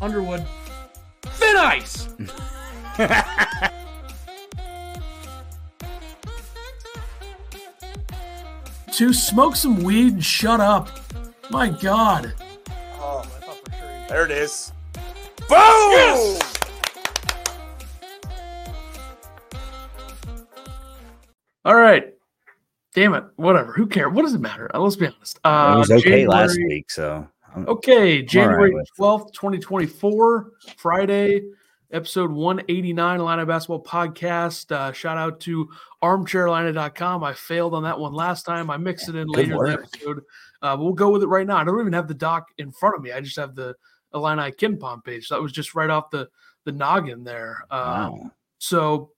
Underwood. Thin ice. to smoke some weed and shut up. My God. Oh, there it is. Boom! All right. Damn it. Whatever. Who cares? What does it matter? Uh, let's be honest. Uh, it was okay January- last week, so I'm- Okay, January with 12th, 2024, Friday, episode 189, Illini Basketball Podcast. Uh, shout out to armchairillini.com. I failed on that one last time. I mixed it in Good later in the episode. Uh, we'll go with it right now. I don't even have the doc in front of me. I just have the Illini KenPom page. That was just right off the, the noggin there. Um, wow. So,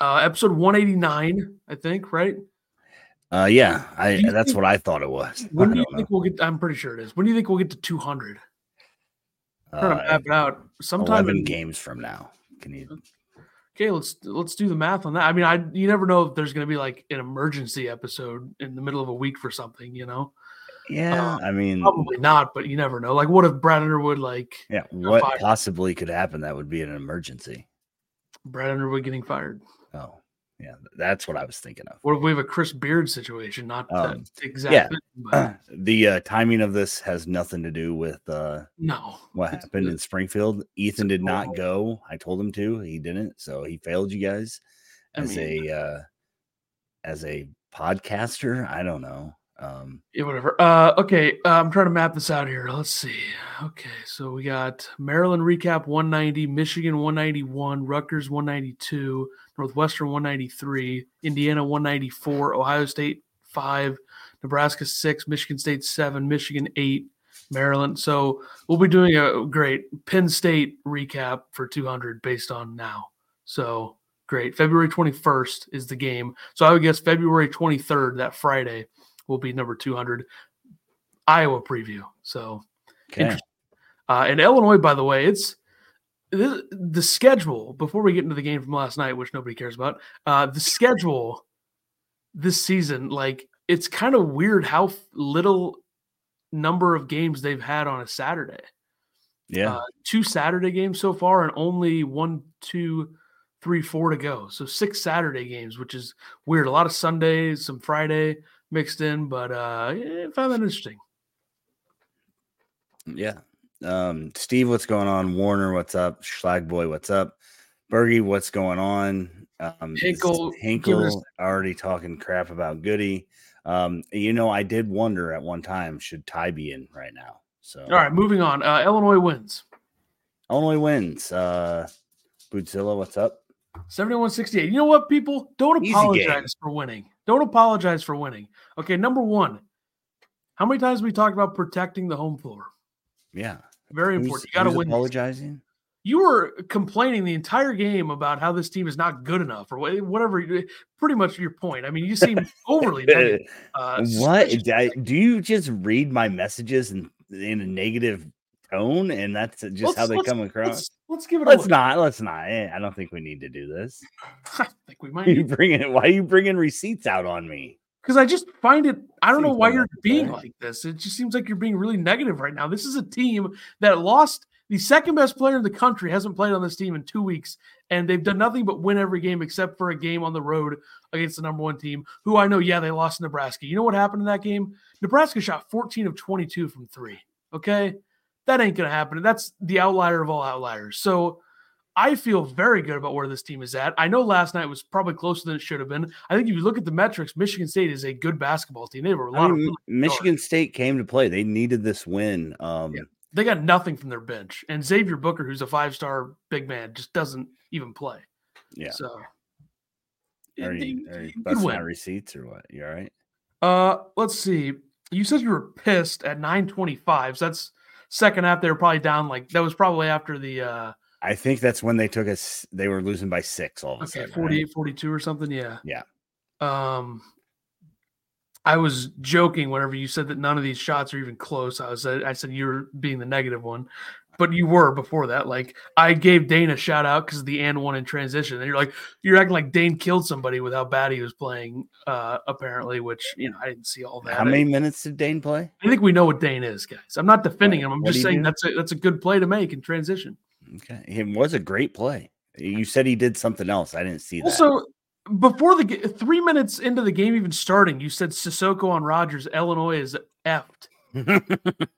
uh, episode 189, I think, right? Uh, yeah, I that's think- what I thought it was. When do you think we'll get? I'm pretty sure it is. When do you think we'll get to 200? know. trying to Uh, map it out. Sometime Eleven in, games from now. Can you? Okay, let's let's do the math on that. I mean, I you never know if there's going to be like an emergency episode in the middle of a week for something, you know? Yeah, I mean, Probably not, but you never know. Like, what if Brad Underwood, like yeah. What possibly could happen? That would be an emergency. Brad Underwood getting fired? Oh, yeah, that's what I was thinking of. What if we have a Chris Beard situation? Not Um, that exact yeah. but the uh, timing of this has nothing to do with uh, no. what happened in Springfield. Ethan did not go. I told him to. He didn't. So he failed you guys I as mean- a uh, as a podcaster. I don't know. Um, Yeah, whatever. Uh, okay, uh, I'm trying to map this out here. Let's see. Okay, so we got Maryland recap 190, Michigan 191, Rutgers 192, Northwestern 193, Indiana 194, Ohio State 5, Nebraska 6, Michigan State 7, Michigan 8, Maryland. So we'll be doing a great Penn State recap for 200 based on now. So great. February 21st is the game. So I would guess February 23rd, that Friday, will be number 200 Iowa preview. So, okay. Uh, and Illinois, by the way, it's the, the schedule before we get into the game from last night, which nobody cares about. Uh, the schedule this season, like it's kind of weird how little number of games they've had on a Saturday. Yeah. Uh, two Saturday games so far, and only one, two, three, four to go. So six Saturday games, which is weird. A lot of Sundays, some Friday mixed in, but uh, yeah, I found that interesting. Yeah. Um, Steve, what's going on? Warner, what's up? Schlagboy, what's up? Bergie, what's going on? Um, Hinkle, is giving us- Hinkle already talking crap about Goode. Um, you know, I did wonder at one time should Ty be in right now. So All right, moving on. Uh, Illinois wins Illinois wins. Uh, Bootzilla, what's up? 71 68. You know what, people? Don't Easy apologize game. for winning. Don't apologize for winning. Okay, number one, how many times we talked about protecting the home floor? Yeah, Very Who's- important. You got to win. Apologizing. You were complaining the entire game about how this team is not good enough, or whatever. Pretty much your point. I mean, you seem overly negative. Uh, what? I- Do you just read my messages in in a negative tone, and that's just Let's- how they come across? Let's, give it a Let's not. Let's not. Eh, I don't think we need to do this. I think we might you bringing it? Why are you bringing receipts out on me? because I just find it. I don't know why you're being like this. It just seems like you're being really negative right now. This is a team that lost the second best player in the country hasn't played on this team in two weeks, and they've done nothing but win every game except for a game on the road against the number one team, who I know, yeah, they lost Nebraska. You know what happened in that game? Nebraska shot 14 of 22 from three. Okay, that ain't gonna happen. That's the outlier of all outliers. So. I feel very good about where this team is at. I know last night was probably closer than it should have been. I think if you look at the metrics, Michigan State is a good basketball team. They have a lot I of really Michigan State came to play. They needed this win. Um, Yeah. they got nothing from their bench. And Xavier Booker, who's a five star big man, just doesn't even play. yeah. So Are you, are you busting out receipts or what? You all right? Uh let's see. You said you were pissed at 925. So that's second half. They were probably down like that was probably after the uh I think that's when they took us. They were losing by six all of a okay, sudden. 48, right? 42 or something. Yeah. Yeah. Um I was joking whenever you said that none of these shots are even close. I was I said you were being the negative one. But you were before that. Like I gave Dain a shout out because the and one in transition, and you're like you're acting like Dain killed somebody with how bad he was playing. Uh, apparently, which you know I didn't see all that. How many minutes did Dain play? I think we know what Dain is, guys. I'm not defending What- him. I'm what'd just saying do? that's a that's a good play to make in transition. Okay, it was a great play. You said he did something else. I didn't see that. Also, before the three minutes into the game even starting, you said Sissoko on Rodgers, Illinois is effed,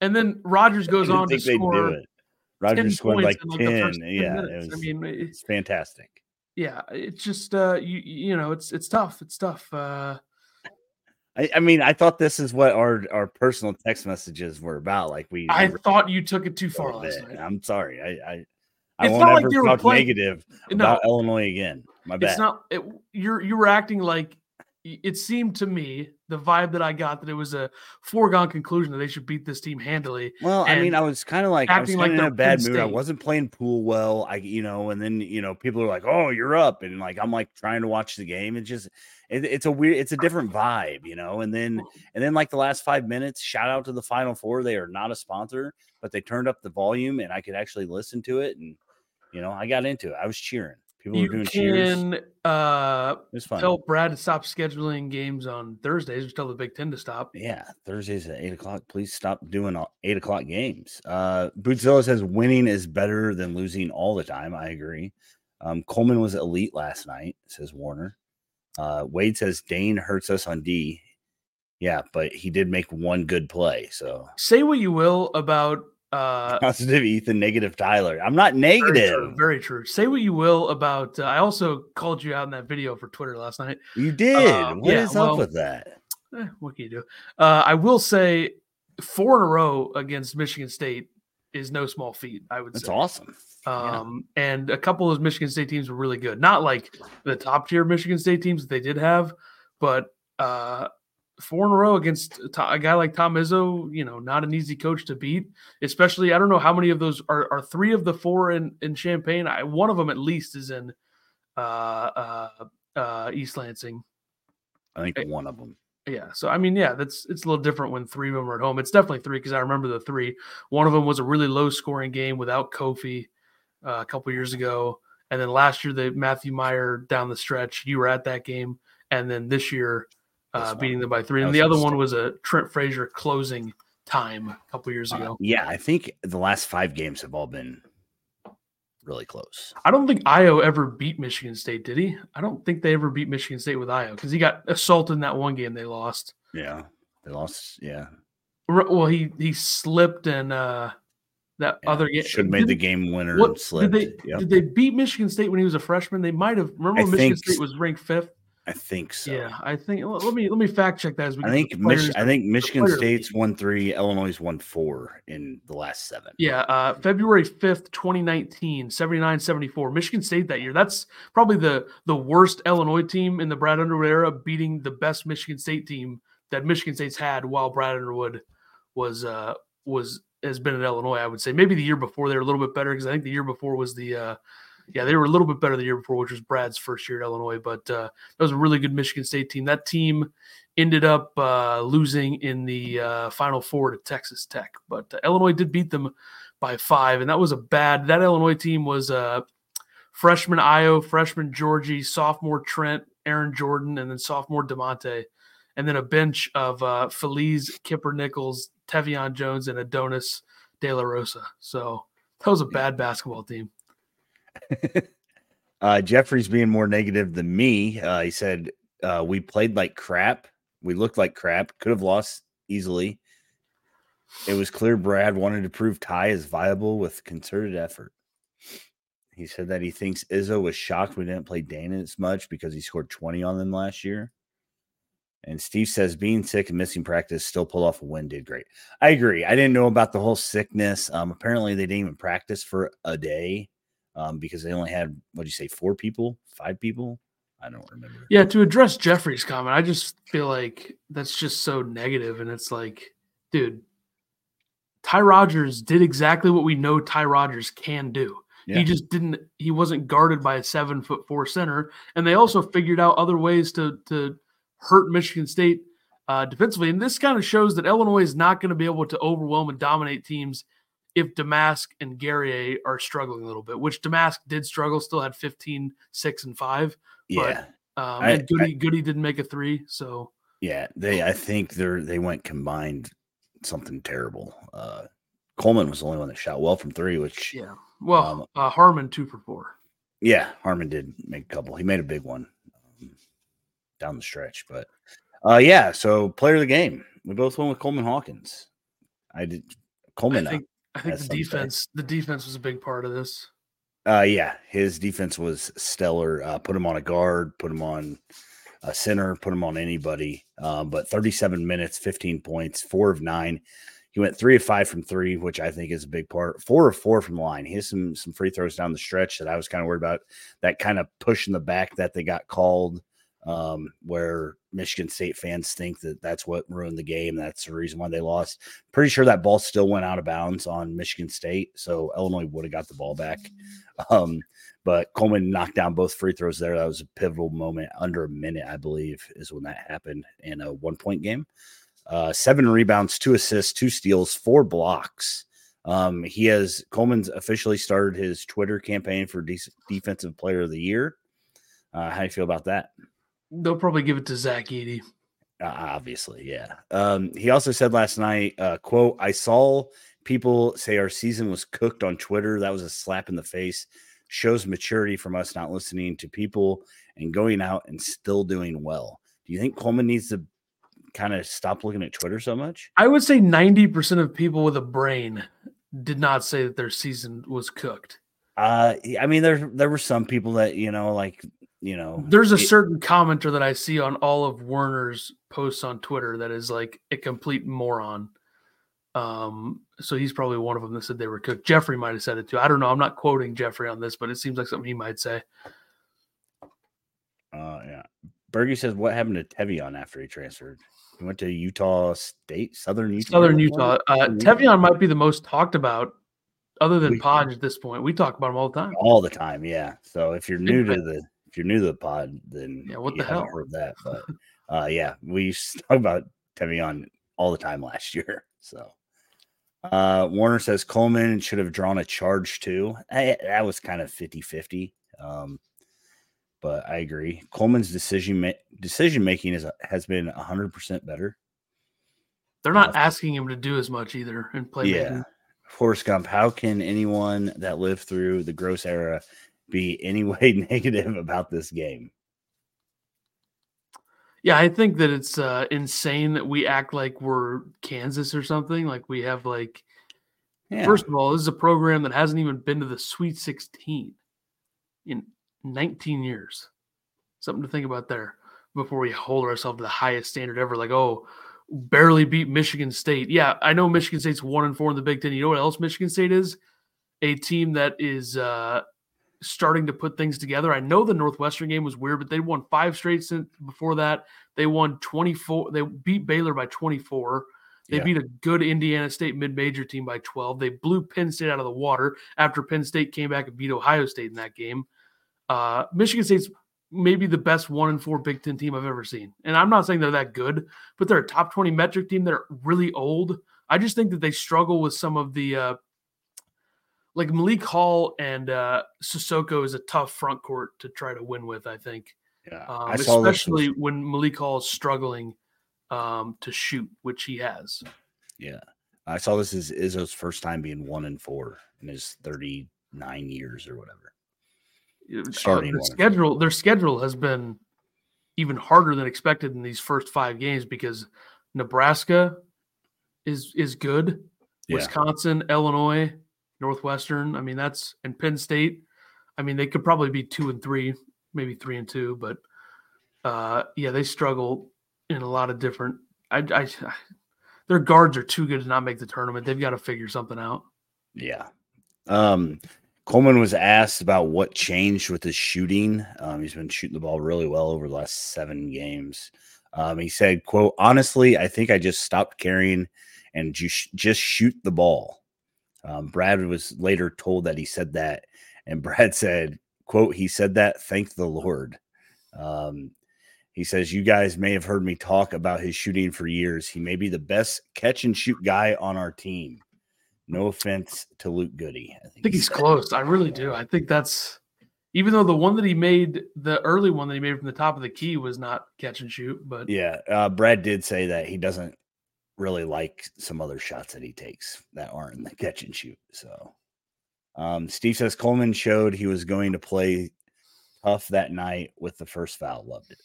and then Rodgers goes on to think they'd do score it. Roger 10 scored like like ten. 10 yeah, minutes. it I mean, it- it's fantastic. yeah, it's just uh, you you know, it's it's tough. It's tough. Uh, I, I mean, I thought this is what our our personal text messages were about. Like we, I thought you took it too far last night. I'm sorry. I I, I It's won't not like ever were talk negative No, about Illinois again. My bad. it's not. It, you're you were acting like it seemed to me the vibe that I got that it was a foregone conclusion that they should beat this team handily. Well, I mean, I was kind of like acting like in a bad mood. I wasn't playing pool well. I, you know, and then you know, people are like, "Oh, you're up," and like I'm like trying to watch the game. It's just, it, it's a weird, it's a different vibe, you know. And then, and then like the last five minutes, shout out to the Final Four. They are not a sponsor, but they turned up the volume, and I could actually listen to it, and you know, I got into it. I was cheering. People You doing cheers. can uh, It was fun. tell Brad to stop scheduling games on Thursdays. Or tell the Big Ten to stop. Yeah, Thursdays at eight o'clock. Please stop doing all eight o'clock games. Uh Bootzilla says winning is better than losing all the time. I agree. Um, Coleman was elite last night, says Warner. Uh, Wade says Dain hurts us on D. Yeah, but he did make one good play. So Say what you will about uh, positive Ethan, negative Tyler. I'm not Very negative. true, very true. Say what you will about. Uh, I also called you out in that video for Twitter last night. You did. Uh, What is yeah, up well, with that? Eh, what can you do? Uh, I will say, four in a row against Michigan State is no small feat. I would say That's say. awesome. yeah. Um, and a couple of those Michigan State teams were really good. Not like the top tier Michigan State teams that they did have, but uh, four in a row against a guy like Tom Izzo, you know, not an easy coach to beat. Especially, I don't know how many of those are, are three of the four in in Champaign. I, one of them at least is in uh, uh, uh, East Lansing. I think eh, one of them. Yeah. So I mean, yeah, that's it's a little different when three of them are at home. It's definitely three because I remember the three. One of them was a really low scoring game without Kofi uh, a couple years ago, and then last year the Matthew Mayer down the stretch. You were at that game, and then this year uh, beating them by three. And the other one was a Trent Frazier closing time a couple years Uh, ago. yeah, I think the last five games have all been really close. I don't think Ayo ever beat Michigan State, did he? I don't think they ever beat Michigan State with Ayo because he got assaulted in that one game they lost. Yeah, they lost. Yeah, Well, he he slipped and uh that yeah. other game should have made the didn't- game winner What and did they Yep. did they beat Michigan State when he was a freshman? They might have. Remember I when Michigan State was ranked fifth? I think so. Yeah, I think. Let let me let me fact check that as we. I think Mich- I think Michigan State's won three, Illinois won four in the last seven. Yeah, uh, February 5th, 2019, 79-74. Michigan State that year. That's probably the the worst Illinois team in the Brad Underwood era, beating the best Michigan State team that Michigan State's had while Brad Underwood was uh was has been at Illinois, I would say. Maybe the year before they're a little bit better because I think the year before was the uh yeah, they were a little bit better the year before, which was Brad's first year at Illinois. But uh, that was a really good Michigan State team. That team ended up uh, losing in the uh, Final Four to Texas Tech, but uh, Illinois did beat them by five, and that was a bad. That Illinois team was uh, freshman Ayo, freshman Giorgi, sophomore Trent, Aaron Jordan, and then sophomore Da'Monte, and then a bench of uh, Feliz, Kipper Nichols, Tevian Jones, and Adonis De La Rosa. So that was a bad basketball team. uh, Jeffrey's being more negative than me. Uh, he said uh, we played like crap. We looked like crap. Could have lost easily. It was clear Brad wanted to prove Ty is viable with concerted effort. He said that he thinks Izzo was shocked we didn't play Dana as much because he scored 20 on them last year. And Steve says being sick and missing practice still pull off a win did great. I agree. I didn't know about the whole sickness. Um, apparently they didn't even practice for a day um, because they only had what do you say, four people, five people? I don't remember. Yeah, to address Jeffrey's comment, I just feel like that's just so negative, and it's like, dude, Ty Rodgers did exactly what we know Ty Rodgers can do. Yeah. He just didn't. He wasn't guarded by a seven foot four center, and they also figured out other ways to to hurt Michigan State uh, defensively. And this kind of shows that Illinois is not going to be able to overwhelm and dominate teams if Domask and Guerrier are struggling a little bit, which Domask did struggle, still had 15, 6, and 5. Yeah. But, um, I- and Goode, Goode didn't make a three. So, Yeah, they. I think they're they went combined something terrible. Uh, Coleman was the only one that shot well from three, which yeah, yeah. Well, Um, uh, Harmon, two for four. Yeah. Harmon did make a couple. He made a big one um, down the stretch, but uh, yeah. So player of the game, we both went with Coleman Hawkins. I did Coleman. I think, I think the defense, the defense was a big part of this. Uh, yeah, his defense was stellar. Uh, put him on a guard, put him on a center, put him on anybody. Um, but 37 minutes, 15 points, four of nine. He went three of five from three, which I think is a big part. Four of four from the line. He has some some free throws down the stretch that I was kind of worried about. That kind of push in the back that they got called, um, where Michigan State fans think that that's what ruined the game. That's the reason why they lost. Pretty sure that ball still went out of bounds on Michigan State, so Illinois would have got the ball back. Um, but Coleman knocked down both free throws there. That was a pivotal moment. Under a minute, I believe, is when that happened in a one point game. Uh, seven rebounds, two assists, two steals, four blocks. Um, he has Coleman's officially started his Twitter campaign for de- defensive player of the year. Uh, how do you feel about that? They'll probably give it to Zach Edey. Uh, obviously, yeah. Um, he also said last night, uh, "quote I saw people say our season was cooked on Twitter. That was a slap in the face. Shows maturity from us not listening to people and going out and still doing well. Do you think Coleman needs to kind of stop looking at Twitter so much? I would say 90% of people with a brain did not say that their season was cooked. Uh, I mean, there there were some people that you know, like you know, There's a it- certain commenter that I see on all of Werner's posts on Twitter that is like a complete moron. Um, so he's probably one of them that said they were cooked. Jeffrey might have said it too. I don't know. I'm not quoting Jeffrey on this, but it seems like something he might say. Uh, yeah. Bergie says, "What happened to Tevian after he transferred? He went to Utah State, Southern Utah, Southern Utah. Uh, Tevian might be the most talked about, other than We- Podge at this point. We talk about him all the time. all the time. Yeah. So if you're new to the if you're new to the pod, then Yeah, what the hell? heard that. But uh, yeah, we used to talk about Tevian all the time last year. So uh, Warner says Coleman should have drawn a charge too. I, that was kind of 50 50. Um, but I agree. Coleman's decision ma- decision making is has been 100% better. They're not Uh, asking him to do as much either in play. Yeah. Forrest Gump, how can anyone that lived through the Groce era be any way negative about this game? Yeah, I think that it's uh, insane that we act like we're Kansas or something. Like we have like Yeah. first of all, this is a program that hasn't even been to the Sweet 16 in 19 years. Something to think about there before we hold ourselves to the highest standard ever. Like, oh, barely beat Michigan State. Yeah, I know Michigan State's one and four in the Big Ten. You know what else Michigan State is? A team that is uh, starting to put things together. I know the Northwestern game was weird, but they won five straight since before that. They won 24. They beat Baylor by 24. They Yeah. beat a good Indiana State mid-major team by 12. They blew Penn State out of the water after Penn State came back and beat Ohio State in that game. Uh, Michigan State's maybe the best one and four Big Ten team I've ever seen. And I'm not saying they're that good, but they're a top 20 metric team. They're really old. I just think that they struggle with some of the uh, like Malik Hall and uh, Sissoko is a tough front court to try to win with. I think, Yeah. um, I this especially when Malik Hall is struggling um, to shoot, which he has. yeah. I saw this as Izzo's first time being one and four in his 39 years or whatever. Uh, Starting their schedule, their schedule has been even harder than expected in these first five games because Nebraska is is good, Yeah. Wisconsin, Illinois, Northwestern. I mean, that's and Penn State. I mean, they could probably be two and three, maybe three and two, but uh, yeah, they struggle in a lot of different. I, I, their guards are too good to not make the tournament. They've got to figure something out. Yeah. Um, Coleman was asked about what changed with his shooting. Um, he's been shooting the ball really well over the last seven games. Um, he said, "quote Honestly, I think I just stopped caring and just just shoot the ball." Um, Brad was later told that he said that, and Brad said, "quote He said that. Thank the Lord." Um, he says, "You guys may have heard me talk about his shooting for years. He may be the best catch and shoot guy on our team." No offense to Luke Goode. I think, I think he's close. I really do. I think that's even though the one that he made, the early one that he made from the top of the key was not catch and shoot, but yeah, uh, Brad did say that he doesn't really like some other shots that he takes that aren't in the catch and shoot. So, um, Steve says Coleman showed he was going to play tough that night with the first foul. Loved it.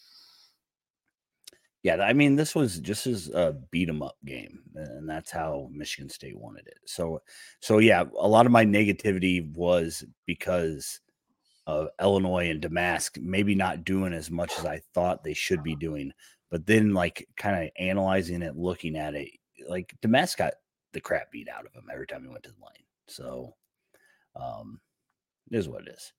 Yeah, I mean, this was just as a beat 'em up game, and that's how Michigan State wanted it. So, so yeah, a lot of my negativity was because of Illinois and Domask maybe not doing as much as I thought they should be doing. But then, like, kind of analyzing it, looking at it, like Domask got the crap beat out of him every time he went to the lane. So, um, it is what it is.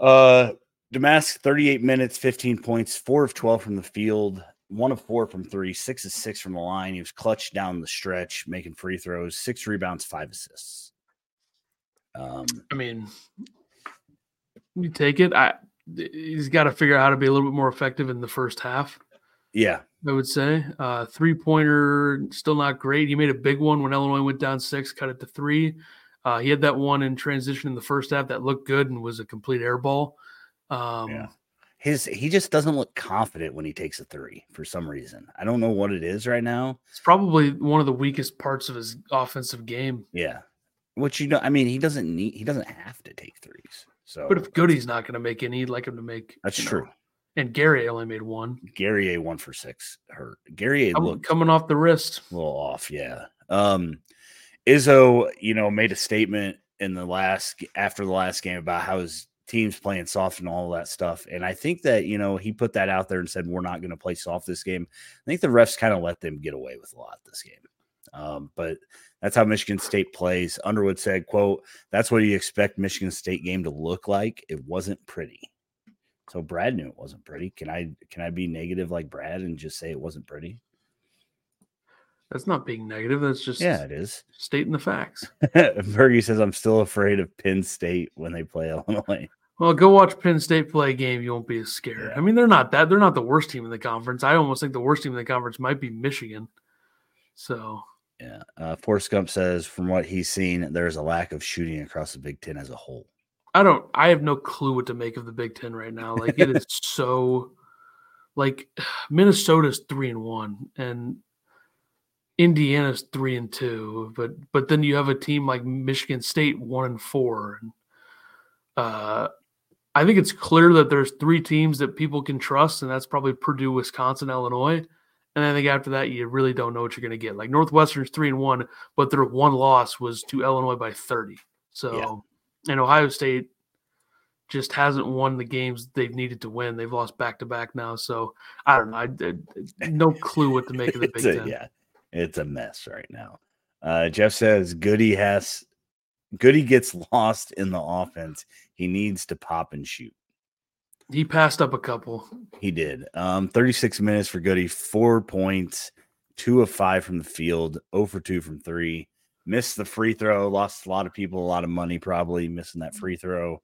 Uh, Domask, 38 minutes, 15 points, four of 12 from the field, one of four from three, six of six from the line. He was clutch down the stretch, making free throws, six rebounds, five assists. Um, I mean, you take it. I he's got to figure out how to be a little bit more effective in the first half. Yeah, I would say uh, three pointer still not great. He made a big one when Illinois went down six, cut it to three. Uh, he had that one in transition in the first half that looked good and was a complete air ball. Um, yeah. His he just doesn't look confident when he takes a three for some reason. I don't know what it is right now. It's probably one of the weakest parts of his offensive game. Yeah, which you know, I mean, he doesn't need he doesn't have to take threes. So, but if Goode's not going to make any, he'd like him to make. That's true. Know. And Gary only made one. Guerrier one for six hurt. Guerrier looked coming off the wrist. A little off, yeah. Um Izzo, you know, made a statement in the last after the last game about how his team's playing soft and all that stuff. And I think that, you know, he put that out there and said, We're not going to play soft this game. I think the refs kind of let them get away with a lot this game. Um, but that's how Michigan State plays. Underwood said, quote, that's what you expect Michigan State game to look like. It wasn't pretty. So Brad knew it wasn't pretty. Can I can I be negative like Brad and just say it wasn't pretty? That's not being negative. That's just yeah, it is stating the facts. Fergie says I'm still afraid of Penn State when they play Illinois. Well, go watch Penn State play a game. You won't be as scared. Yeah. I mean, they're not that. They're not the worst team in the conference. I almost think the worst team in the conference might be Michigan. So yeah. Uh, Forrest Gump says, from what he's seen, there's a lack of shooting across the Big Ten as a whole. I don't, I have no clue what to make of the Big Ten right now. Like, it is so, like, Minnesota's three and one, and Indiana's three and two, but but then you have a team like Michigan State one and four, and uh, I think it's clear that there's three teams that people can trust, and that's probably Purdue, Wisconsin, Illinois. And I think after that, you really don't know what you're going to get. Like Northwestern's three and one, but their one loss was to Illinois by 30. So, yeah. and Ohio State just hasn't won the games they've needed to win. They've lost back to back now. So I don't know. I, I, no clue what to make of the Big Ten. Yeah, it's a mess right now. Uh, Jeff says Goode has Goode gets lost in the offense. He needs to pop and shoot. He passed up a couple. He did. Um, 36 minutes for Goode, four points, two of five from the field, 0 for two from three. Missed the free throw, lost a lot of people, a lot of money probably missing that free throw,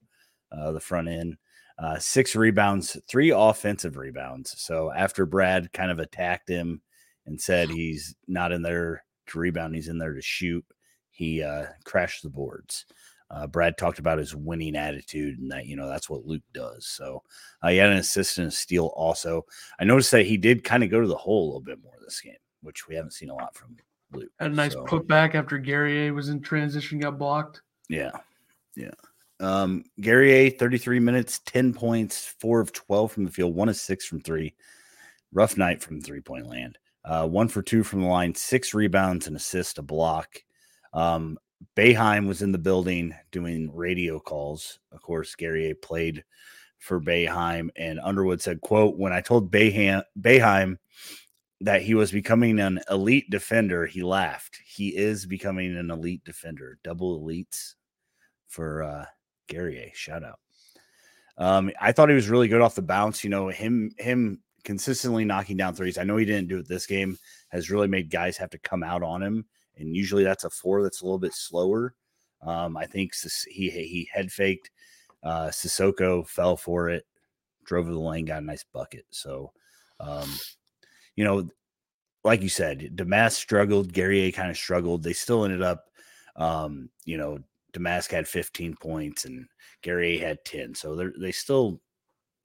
uh, the front end. Uh, six rebounds, three offensive rebounds. So after Brad kind of attacked him and said he's not in there to rebound, he's in there to shoot, he uh, crashed the boards. Uh, Brad talked about his winning attitude and that, you know, that's what Luke does. So uh, he had an assist and a steal also. I noticed that he did kind of go to the hole a little bit more this game, which we haven't seen a lot from Luke. Had a nice so, putback after Guerrier was in transition, got blocked. Yeah. Yeah. Um, Guerrier, 33 minutes, 10 points, four of 12 from the field, one of six from three. Rough night from three point land. Uh, one for two from the line, six rebounds, and assist, a block. Um, Boeheim was in the building doing radio calls. Of course, A played for Boeheim, and Underwood said, "quote When I told Boeheim, Boeheim that he was becoming an elite defender, he laughed. He is becoming an elite defender. Double elites for uh, A. Shout out. Um, I thought he was really good off the bounce. You know, him him consistently knocking down threes. I know he didn't do it this game. Has really made guys have to come out on him and usually that's a four that's a little bit slower. Um, I think he he head faked. Uh, Sissoko fell for it, drove the lane, got a nice bucket. So, um, you know, like you said, Damas struggled. Gary kind of struggled. They still ended up Um, you know, Domask had 15 points and Gary had 10. So they they still,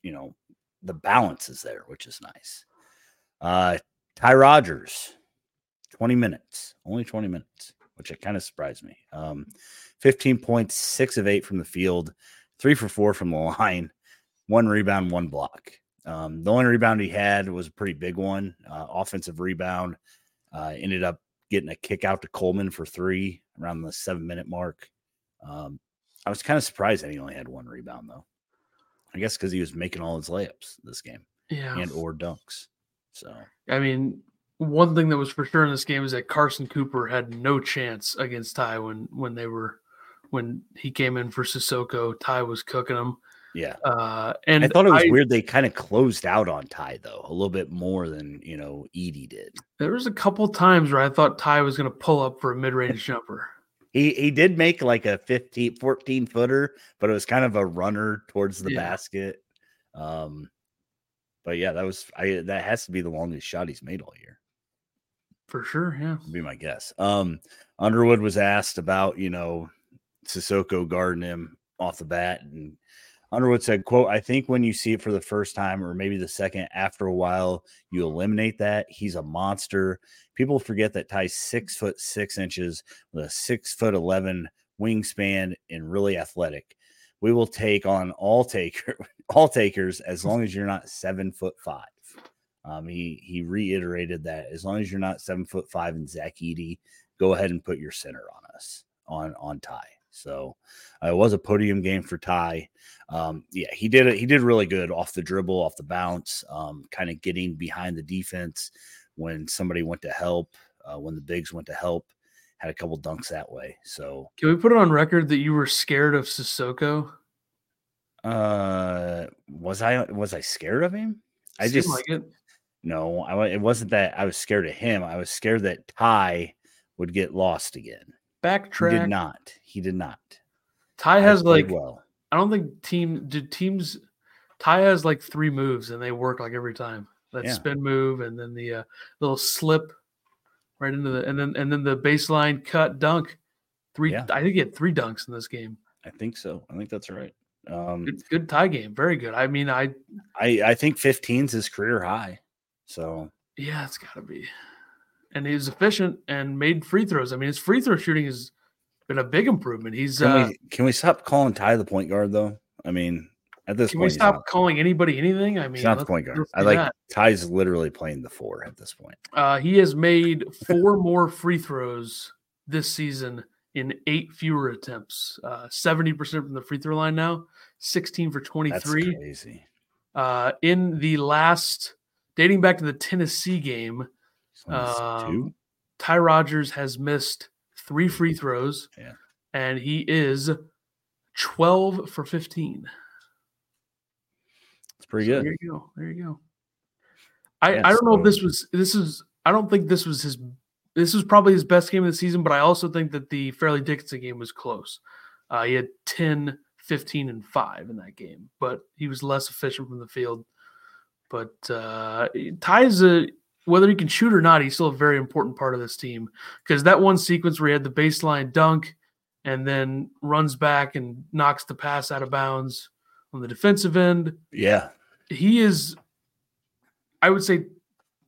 you know, the balance is there, which is nice. Uh Ty Rodgers, 20 minutes, only 20 minutes, which it kind of surprised me. Um, 15 points, six of eight from the field, three for four from the line, one rebound, one block. Um, the only rebound he had was a pretty big one, uh, offensive rebound. Uh, ended up getting a kick out to Coleman for three around the seven minute mark. Um, I was kind of surprised that he only had one rebound though. I guess because he was making all his layups this game, yeah, and or dunks. So I mean, one thing that was for sure in this game is that Carson Cooper had no chance against Ty when when they were when he came in for Sissoko. Ty was cooking him. Yeah. Uh, and I thought it was I, weird they kind of closed out on Ty though a little bit more than you know Edey did. There was a couple times where I thought Ty was going to pull up for a mid range jumper. He he did make like a 15, 14 footer, but it was kind of a runner towards the yeah. basket. Um, but yeah, that was I that has to be the longest shot he's made all year. For sure, yeah. Would be my guess. Um, Underwood was asked about, you know, Sissoko guarding him off the bat, and Underwood said, quote, I think when you see it for the first time or maybe the second after a while, you eliminate that. He's a monster. People forget that Ty's six foot six inches with a six foot eleven wingspan and really athletic. We will take on all taker all takers as long as you're not seven foot five. Um, he he reiterated that as long as you're not seven foot five and Zach Edey, go ahead and put your center on us on on Ty. So uh, it was a podium game for Ty. Um, yeah, he did it. He did really good off the dribble, off the bounce, um, kind of getting behind the defense when somebody went to help, uh, when the bigs went to help. Had a couple dunks that way. So can we put it on record that you were scared of Sissoko? Uh, was I was I scared of him? I just like it. No, I it wasn't that I was scared of him. I was scared that Ty would get lost again. Backtrack. He did not. He did not. Ty has like well. I don't think team did teams. Ty has like three moves and they work like every time. That yeah. spin move and then the uh, little slip right into the and then and then the baseline cut dunk. Three. Yeah. I think he had three dunks in this game. I think so. I think that's right. Um, good, good Ty game. Very good. I mean, I I I think 15's his career high. So yeah, it's got to be. And he's efficient and made free throws. I mean, his free throw shooting has been a big improvement. He's can, uh, we, can we stop calling Ty the point guard though? I mean, at this can point, we stop calling anybody anything? I mean, he's not the point guard. I like that. Ty's literally playing the four at this point. Uh, he has made four more free throws this season in eight fewer attempts. Uh, seventy uh, percent from the free throw line now. Sixteen for twenty three. Crazy. Uh, in the last dating back to the Tennessee game, um, Ty Rodgers has missed three free throws, yeah. and he is 12 for 15. It's pretty so good. There you go. There you go. I, yeah, I don't so... know if this was this is I don't think this was his this was probably his best game of the season, but I also think that the Fairleigh Dickinson game was close. Uh, he had 10, 15, and 5 in that game, but he was less efficient from the field. But uh, Ty's a whether he can shoot or not, he's still a very important part of this team. Because that one sequence where he had the baseline dunk and then runs back and knocks the pass out of bounds on the defensive end. Yeah. He is, I would say,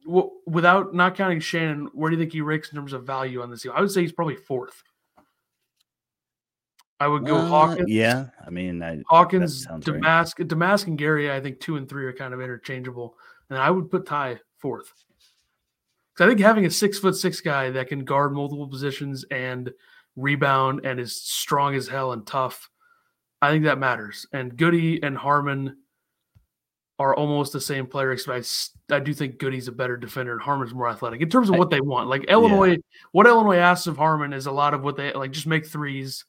w- without not counting Shannon, where do you think he ranks in terms of value on this team? I would say he's probably fourth. I would go uh, Hawkins. Yeah, I mean, I, Hawkins, Domask, right. Domask, and Gary. I think two and three are kind of interchangeable, and I would put Ty fourth. Because I think having a six foot six guy that can guard multiple positions and rebound and is strong as hell and tough, I think that matters. And Goode and Harmon are almost the same player. I, I do think Goode's a better defender and Harmon's more athletic in terms of what they want. Like Illinois, yeah. what Illinois asks of Harmon is a lot of what they like. Just make threes.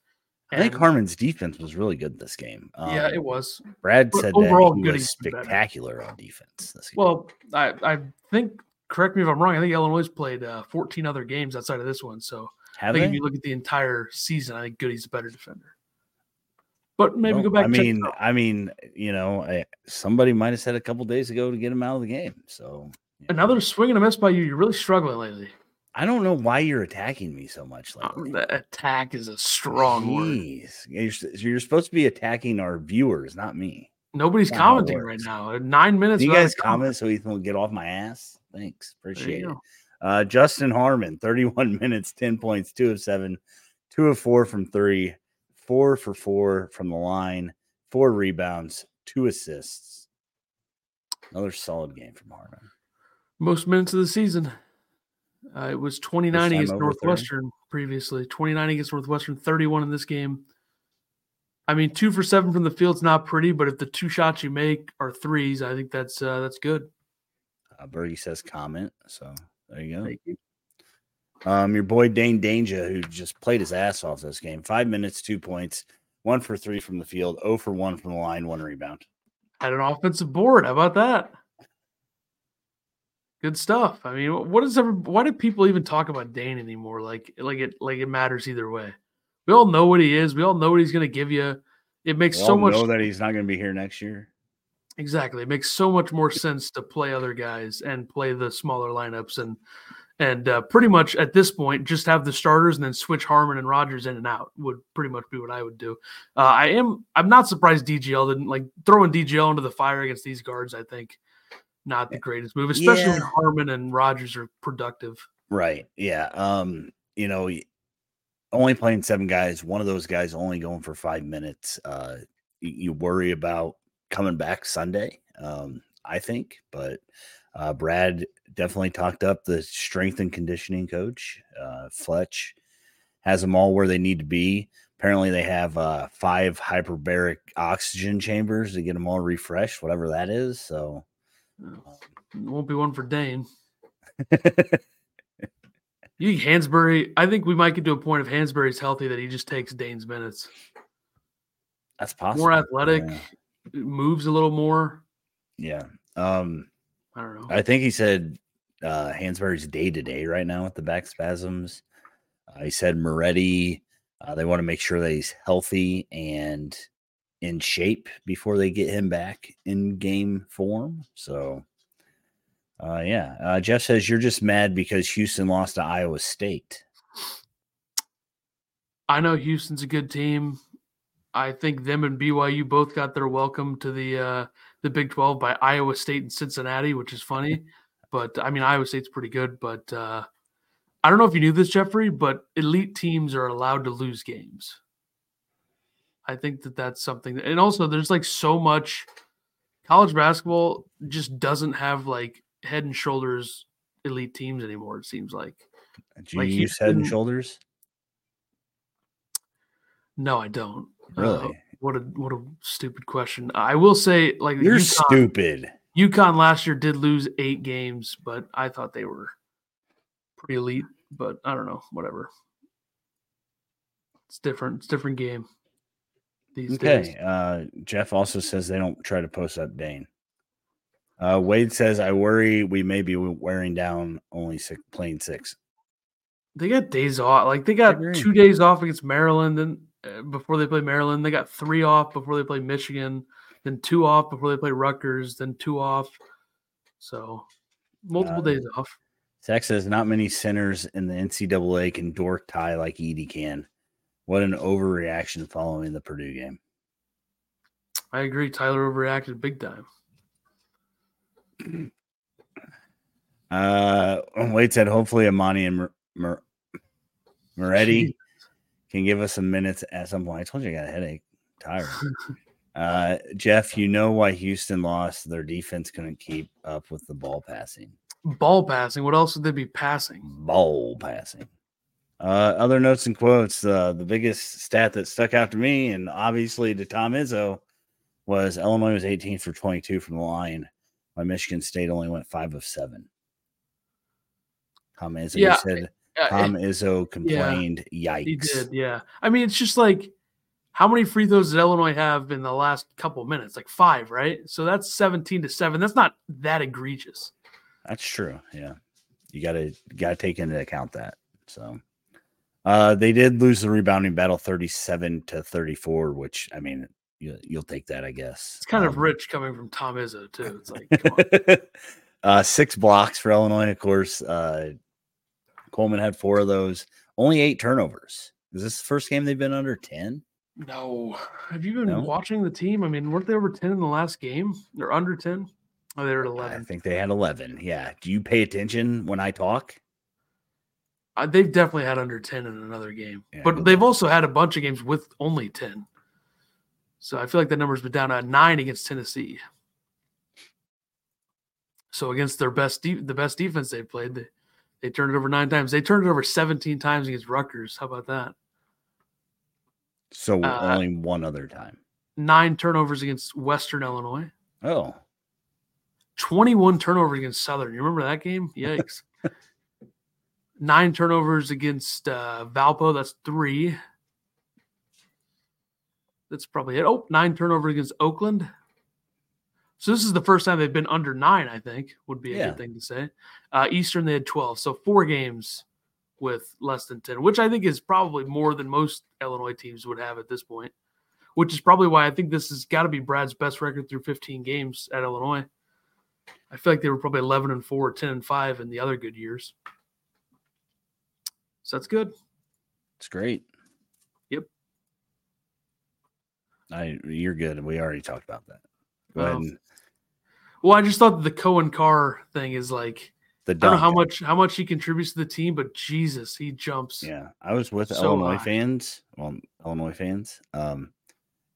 I think Harmon's defense was really good this game. Um, yeah, it was. Brad but said overall, that he was spectacular on defense. Well, I, I think correct me if I'm wrong. I think Illinois played uh, 14 other games outside of this one. So Have I think they? if you look at the entire season, I think Goode's a better defender. But maybe well, go back. I mean, I mean, you know, I, somebody might have said a couple days ago to get him out of the game. So another swing and a miss by you. You're really struggling lately. I don't know why you're attacking me so much. Like Um, attack is a strong Jeez. word. You're, you're supposed to be attacking our viewers, not me. Nobody's commenting right now. Nine minutes. you guys comment so Ethan will get off my ass? Thanks. Appreciate it. Uh, Justin Harmon, 31 minutes, 10 points, two of seven, two of four from three, four for four from the line, four rebounds, two assists. Another solid game from Harmon. Most minutes of the season. Uh, it was 29 against Northwestern 30. previously, 29 against Northwestern, 31 in this game. I mean, two for seven from the field's not pretty, but if the two shots you make are threes, I think that's uh, that's good. Uh, Birdie says comment, so there you go. You. Um, your boy Dain Dainja, who just played his ass off this game, five minutes, two points, one for three from the field, 0 for one from the line, one rebound. Had an offensive board. How about that? Good stuff. I mean, what is ever? Why do people even talk about Dain anymore? Like, like it, like it matters either way. We all know what he is. We all know what he's going to give you. It makes we so much. Know that he's not going to be here next year. Exactly. It makes so much more sense to play other guys and play the smaller lineups and and uh, pretty much at this point just have the starters and then switch Harmon and Rodgers in and out would pretty much be what I would do. Uh, I am I'm not surprised DGL didn't like throwing DGL into the fire against these guards. I think not the greatest move, especially yeah. when Harmon and Rodgers are productive. Right. Yeah. Um, you know, only playing seven guys, one of those guys only going for five minutes. Uh, you, worry about coming back Sunday, um, I think, but uh, Brad definitely talked up the strength and conditioning coach. Uh, Fletch has them all where they need to be. Apparently, they have uh, five hyperbaric oxygen chambers to get them all refreshed, whatever that is. So, won't be one for Dain. you think Hansberry? I think we might get to a point if Hansberry's healthy that he just takes Dain's minutes. That's possible. More athletic, yeah. moves a little more. Yeah. Um, I don't know. I think he said uh, Hansberry's day to day right now with the back spasms. Uh, he said Moretti. Uh, they want to make sure that he's healthy and in shape before they get him back in game form. So, uh, yeah, uh, Jeff says you're just mad because Houston lost to Iowa State. I know Houston's a good team. I think them and BYU both got their welcome to the uh, the Big Twelve by Iowa State and Cincinnati, which is funny. but I mean, Iowa State's pretty good. But uh, I don't know if you knew this, Jeffrey, but elite teams are allowed to lose games. I think that that's something, that, and also there's like so much college basketball just doesn't have like head and shoulders elite teams anymore. It seems like. Do you like use head and shoulders? No, I don't. Really? Uh, what a what a stupid question. I will say, like you're UConn, stupid. UConn last year did lose eight games, but I thought they were pretty elite. But I don't know, whatever. It's different. It's different game these okay. days. Uh, Jeff also says they don't try to post up Dain. Uh, Wade says, I worry we may be wearing down only six, playing six. They got days off. Like they got two days off against Maryland and uh, before they play Maryland. They got three off before they play Michigan, then two off before they play Rutgers, then two off. So multiple uh, days off. Zach says not many centers in the NCAA can dork tie like Edey can. What an overreaction following the Purdue game. I agree. Tyler overreacted big time. Uh, Wade said, hopefully Amani and Mer- Moretti can give us some minutes at some point. I told you I got a headache. tired. uh, Jeff, you know why Houston lost? Their defense couldn't keep up with the ball passing. Ball passing. What else would they be passing? Ball passing. Uh, other notes and quotes. Uh, the biggest stat that stuck out to me, and obviously to Tom Izzo, was Illinois was 18 for 22 from the line. while Michigan State only went five of seven. Tom Izzo yeah, said Tom Izzo complained. Yeah, Yikes! He did. Yeah. I mean, it's just like how many free throws did Illinois have in the last couple minutes? Like five, right? So that's 17 to seven. That's not that egregious. That's true. Yeah, you got to got to take into account that. So. Uh, they did lose the rebounding battle 37 to 34, which I mean, you, will take that, I guess. It's kind um, of rich coming from Tom Izzo, too. It's like, uh, six blocks for Illinois, of course. Uh, Coleman had four of those. Only eight turnovers. Is this the first game they've been under 10? No. Have you been No? watching the team? I mean, weren't they over 10 in the last game? They're under 10? Oh, they're at eleven. I think they had 11. Yeah. Do you pay attention when I talk? Uh, they've definitely had under 10 in another game. Yeah, but they've also had a bunch of games with only 10. So I feel like that number's been down at nine against Tennessee. So against their best, de- the best defense they've played, they, they turned it over nine times. They turned it over 17 times against Rutgers. How about that? So Uh, only one other time. Nine turnovers against Western Illinois. Oh, 21 turnovers against Southern. You remember that game? Yikes. Nine turnovers against uh, Valpo. That's three. That's probably it. Oh, nine turnovers against Oakland. So this is the first time they've been under nine, I think, would be a Yeah. good thing to say. Uh, Eastern, they had 12. So four games with less than 10, which I think is probably more than most Illinois teams would have at this point, which is probably why I think this has got to be Brad's best record through 15 games at Illinois. I feel like they were probably 11 and 4, 10 and 5 in the other good years. So that's good. it's great. Yep. I you're good. We already talked about that. Go. Oh. and- Well, I just thought the Coen Carr thing is like The I don't know how much how much he contributes to the team, but Jesus, he jumps. Yeah, I was with So Illinois high. fans. Well, Illinois fans. Um,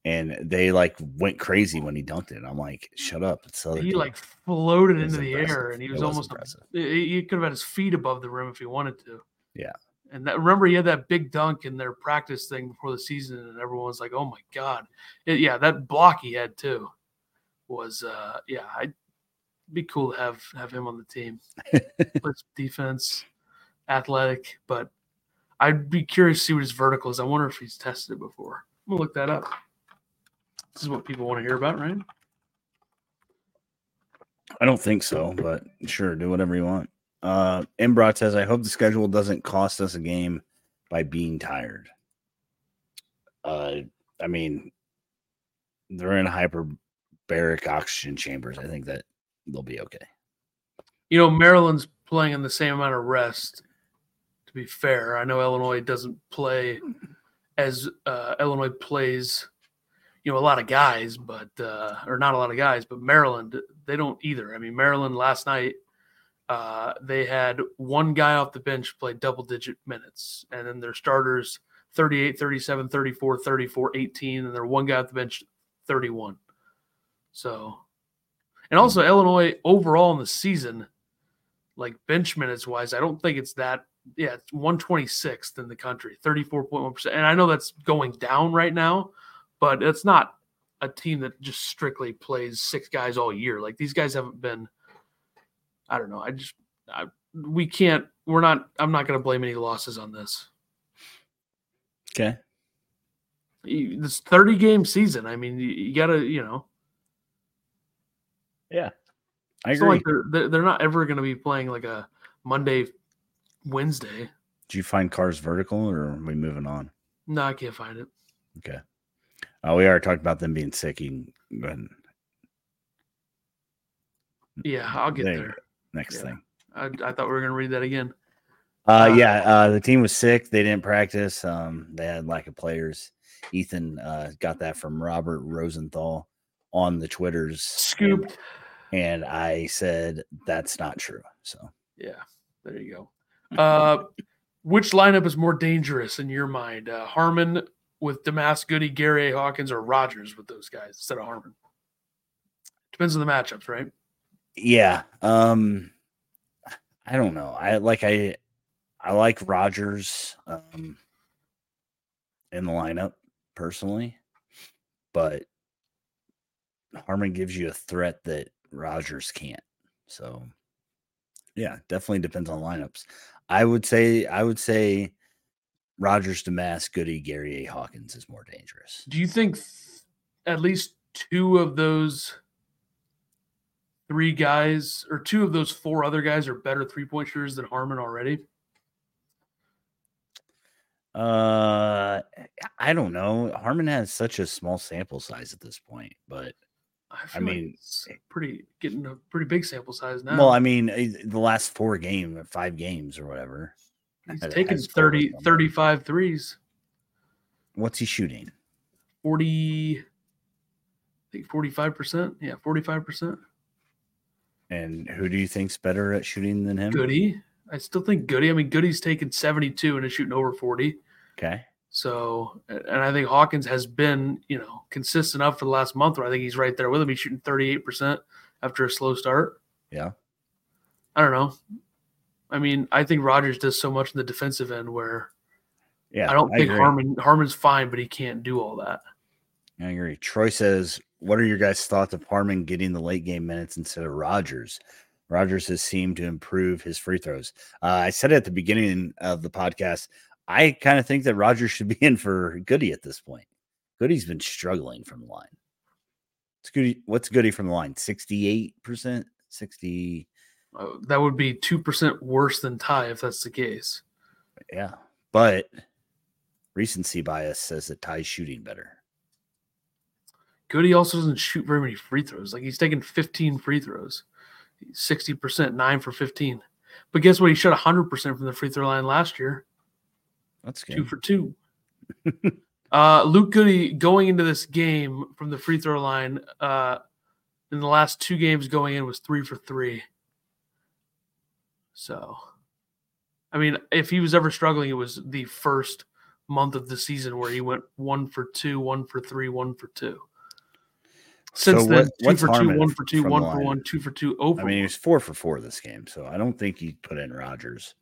and they like went crazy when he dunked it. I'm like, shut up! It's He team." like floated into the air, and he was, was almost impressive. he he could have had his feet above the rim if he wanted to. Yeah. And that, remember, he had that big dunk in their practice thing before the season, and everyone was like, "Oh my god!" It- yeah, that block he had too was, uh yeah, I'd be cool to have have him on the team. Plays defense, athletic, but I'd be curious to see what his vertical is. I wonder if he's tested it before. I'm gonna look that up. This is what people want to hear about, right? I don't think so, but sure, do whatever you want. Uh, Embrot says, I hope the schedule doesn't cost us a game by being tired. Uh, I mean, they're in hyperbaric oxygen chambers. I think that they'll be okay. You know, Maryland's playing in the same amount of rest. To be fair, I know Illinois doesn't play as uh, Illinois plays. You know, a lot of guys, but uh, or not a lot of guys, but Maryland they don't either. I mean, Maryland last night uh, they had one guy off the bench play double digit minutes, and then their starters 38, 37, 34, 34, 18, and their one guy off the bench 31. So, and also Illinois overall in the season, like bench minutes wise, I don't think it's that. Yeah, it's 126th in the country, 34.1%. And I know that's going down right now, but it's not a team that just strictly plays six guys all year. Like these guys haven't been, I don't know. I just, I, we can't, we're not, I'm not going to blame any losses on this. Okay. This 30 game season, I mean, you, you got to, you know, Yeah. I agree. like they're, they're, not ever going to be playing like a Monday, Wednesday. Did you find Carr's vertical or are we moving on? No, I can't find it. Okay. Uh, we already talked about them being sick. You can go ahead and Yeah, I'll get there. Next Yeah. thing. I, I thought we were going to read that again. Uh, Uh, yeah, uh, the team was sick. They didn't practice. Um, they had lack of players. Ethan uh, got that from Robert Rosenthal on the Twitters. Scooped. And, and I said that's not true. So Yeah, there you go. Uh, which lineup is more dangerous in your mind? Uh, Harmon with Domask Goode, Gary A. Hawkins, or Rodgers with those guys instead of Harmon? Depends on the matchups, right? Yeah, um, I don't know. I like I I like Rodgers um, in the lineup personally, but Harmon gives you a threat that Rodgers can't. So yeah, definitely depends on lineups. I would say I would say Rodgers, Domask, Goode, Gary A. Hawkins is more dangerous. Do you think th- at least two of those three guys, or two of those four other guys, are better three point shooters than Harmon already? Uh, I don't know. Harmon has such a small sample size at this point, but feel like mean, it's pretty getting a pretty big sample size now. well, I mean, eh, the last four game, five games or whatever. He's taking has 30, 35 threes. What's he shooting? 40, I think 45%. Yeah, 45%. And who do you think's better at shooting than him? Goode. I still think Goode. I mean, Goode's taken 72 and is shooting over 40. Okay. So, and I think Hawkins has been, you know, consistent up for the last month where I think he's right there with him. He's shooting 38% after a slow start. Yeah. I don't know. I mean, I think Rodgers does so much in the defensive end where Yeah. I don't think agree. Harmon Harmon's fine, but he can't do all that. I agree. Troy says, "What are your guys' thoughts of Harmon getting the late game minutes instead of Rodgers? Rodgers has seemed to improve his free throws. Uh, I said at the beginning of the podcast, I kind of think that Rodgers should be in for Goode at this point. Goode's been struggling from the line. It's Goode. What's Goode from the line? Sixty-eight percent, sixty. Uh, that would be 2% worse than Ty if that's the case. Yeah, but recency bias says that Ty's shooting better. Goode also doesn't shoot very many free throws. Like he's taken 15 free throws, 60%, nine for 15. But guess what? He shot 100% from the free throw line last year, That's two for two. uh, Luke Goode going into this game from the free throw line uh, in the last two games going in was three for three. So, I mean, if he was ever struggling, it was the first month of the season where he went one for two, one for three, one for two. Since So then, what- two for two, Harmon one for two, one for one, two for two. oh I mean, he was four for four this game, so I don't think he put in Rodgers.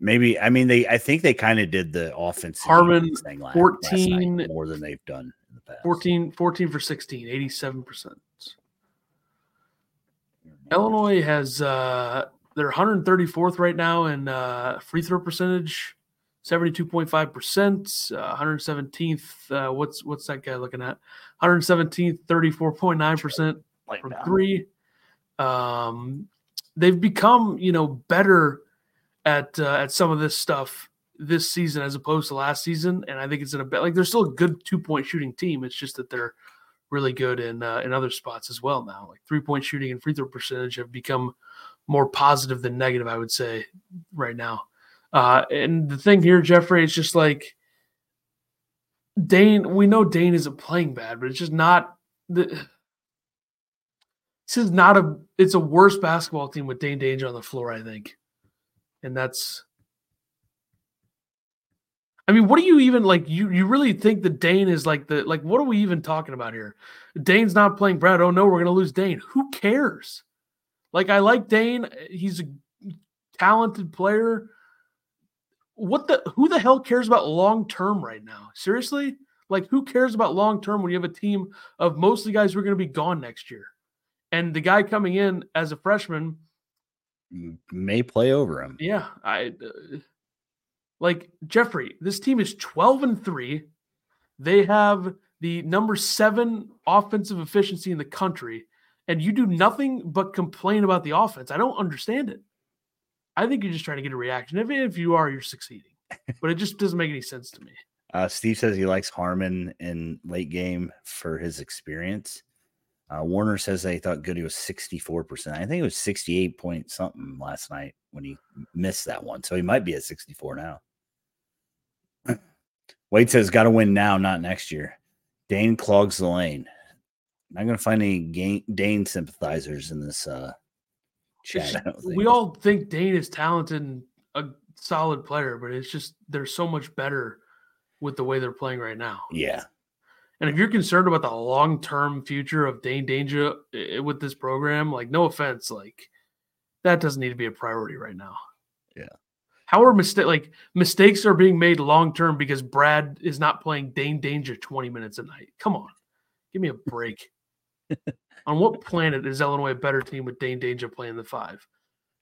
Maybe I mean they. I think they kind of did the offensive Harmon, thing last, last night 14 more than they've done in the past. 14, 14 for 16, 87%. Illinois has uh they're 134th right now in uh free throw percentage, 72.5%, uh, 117th uh what's what's that guy looking at? 117th, 34.9% from three. Um they've become, you know, better at uh, at some of this stuff this season as opposed to last season and I think it's in a bit like they're still a good two-point shooting team. It's just that they're really good in uh, in other spots as well now. Like three point shooting and free throw percentage have become more positive than negative, I would say, right now. Uh, and the thing here, Jeffrey, is just like Dain. We know Dain isn't playing bad, but it's just not the. This is not a. It's a worse basketball team with Dain Dainja on the floor, I think, and that's. I mean, what do you even like? You you really think that Dain is like the like? What are we even talking about here? Dain's not playing Brad. Oh no, we're gonna lose Dain. Who cares? Like I like Dain. He's a talented player. What the? Who the hell cares about long term right now? Seriously, like who cares about long term when you have a team of mostly guys who are going to be gone next year, and the guy coming in as a freshman may play over him. yeah, I uh, like Jeffrey. This team is 12 and 3. They have the number 7 offensive efficiency in the country and you do nothing but complain about the offense. I don't understand it. I think you're just trying to get a reaction. If if you are, you're succeeding. But it just doesn't make any sense to me. Uh, Steve says he likes Harmon in late game for his experience. Uh, Warner says they thought Goody was 64%. I think it was 68 point something last night when he missed that one. So he might be at 64 now. Wade says, got to win now, not next year. Dain clogs the lane. Not going to find any Dain sympathizers in this uh, It's- chat. I don't think. we all think Dain is talented and a solid player, but it's just they're so much better with the way they're playing right now. yeah. And if you're concerned about the long term future of Dain Dainja with this program, like no offense, like that doesn't need to be a priority right now. Yeah. How are mistake like mistakes are being made long term because Brad is not playing Dain Dainja 20 minutes a night? Come on, give me a break. On what planet is Illinois a better team with Dain Dainja playing the five?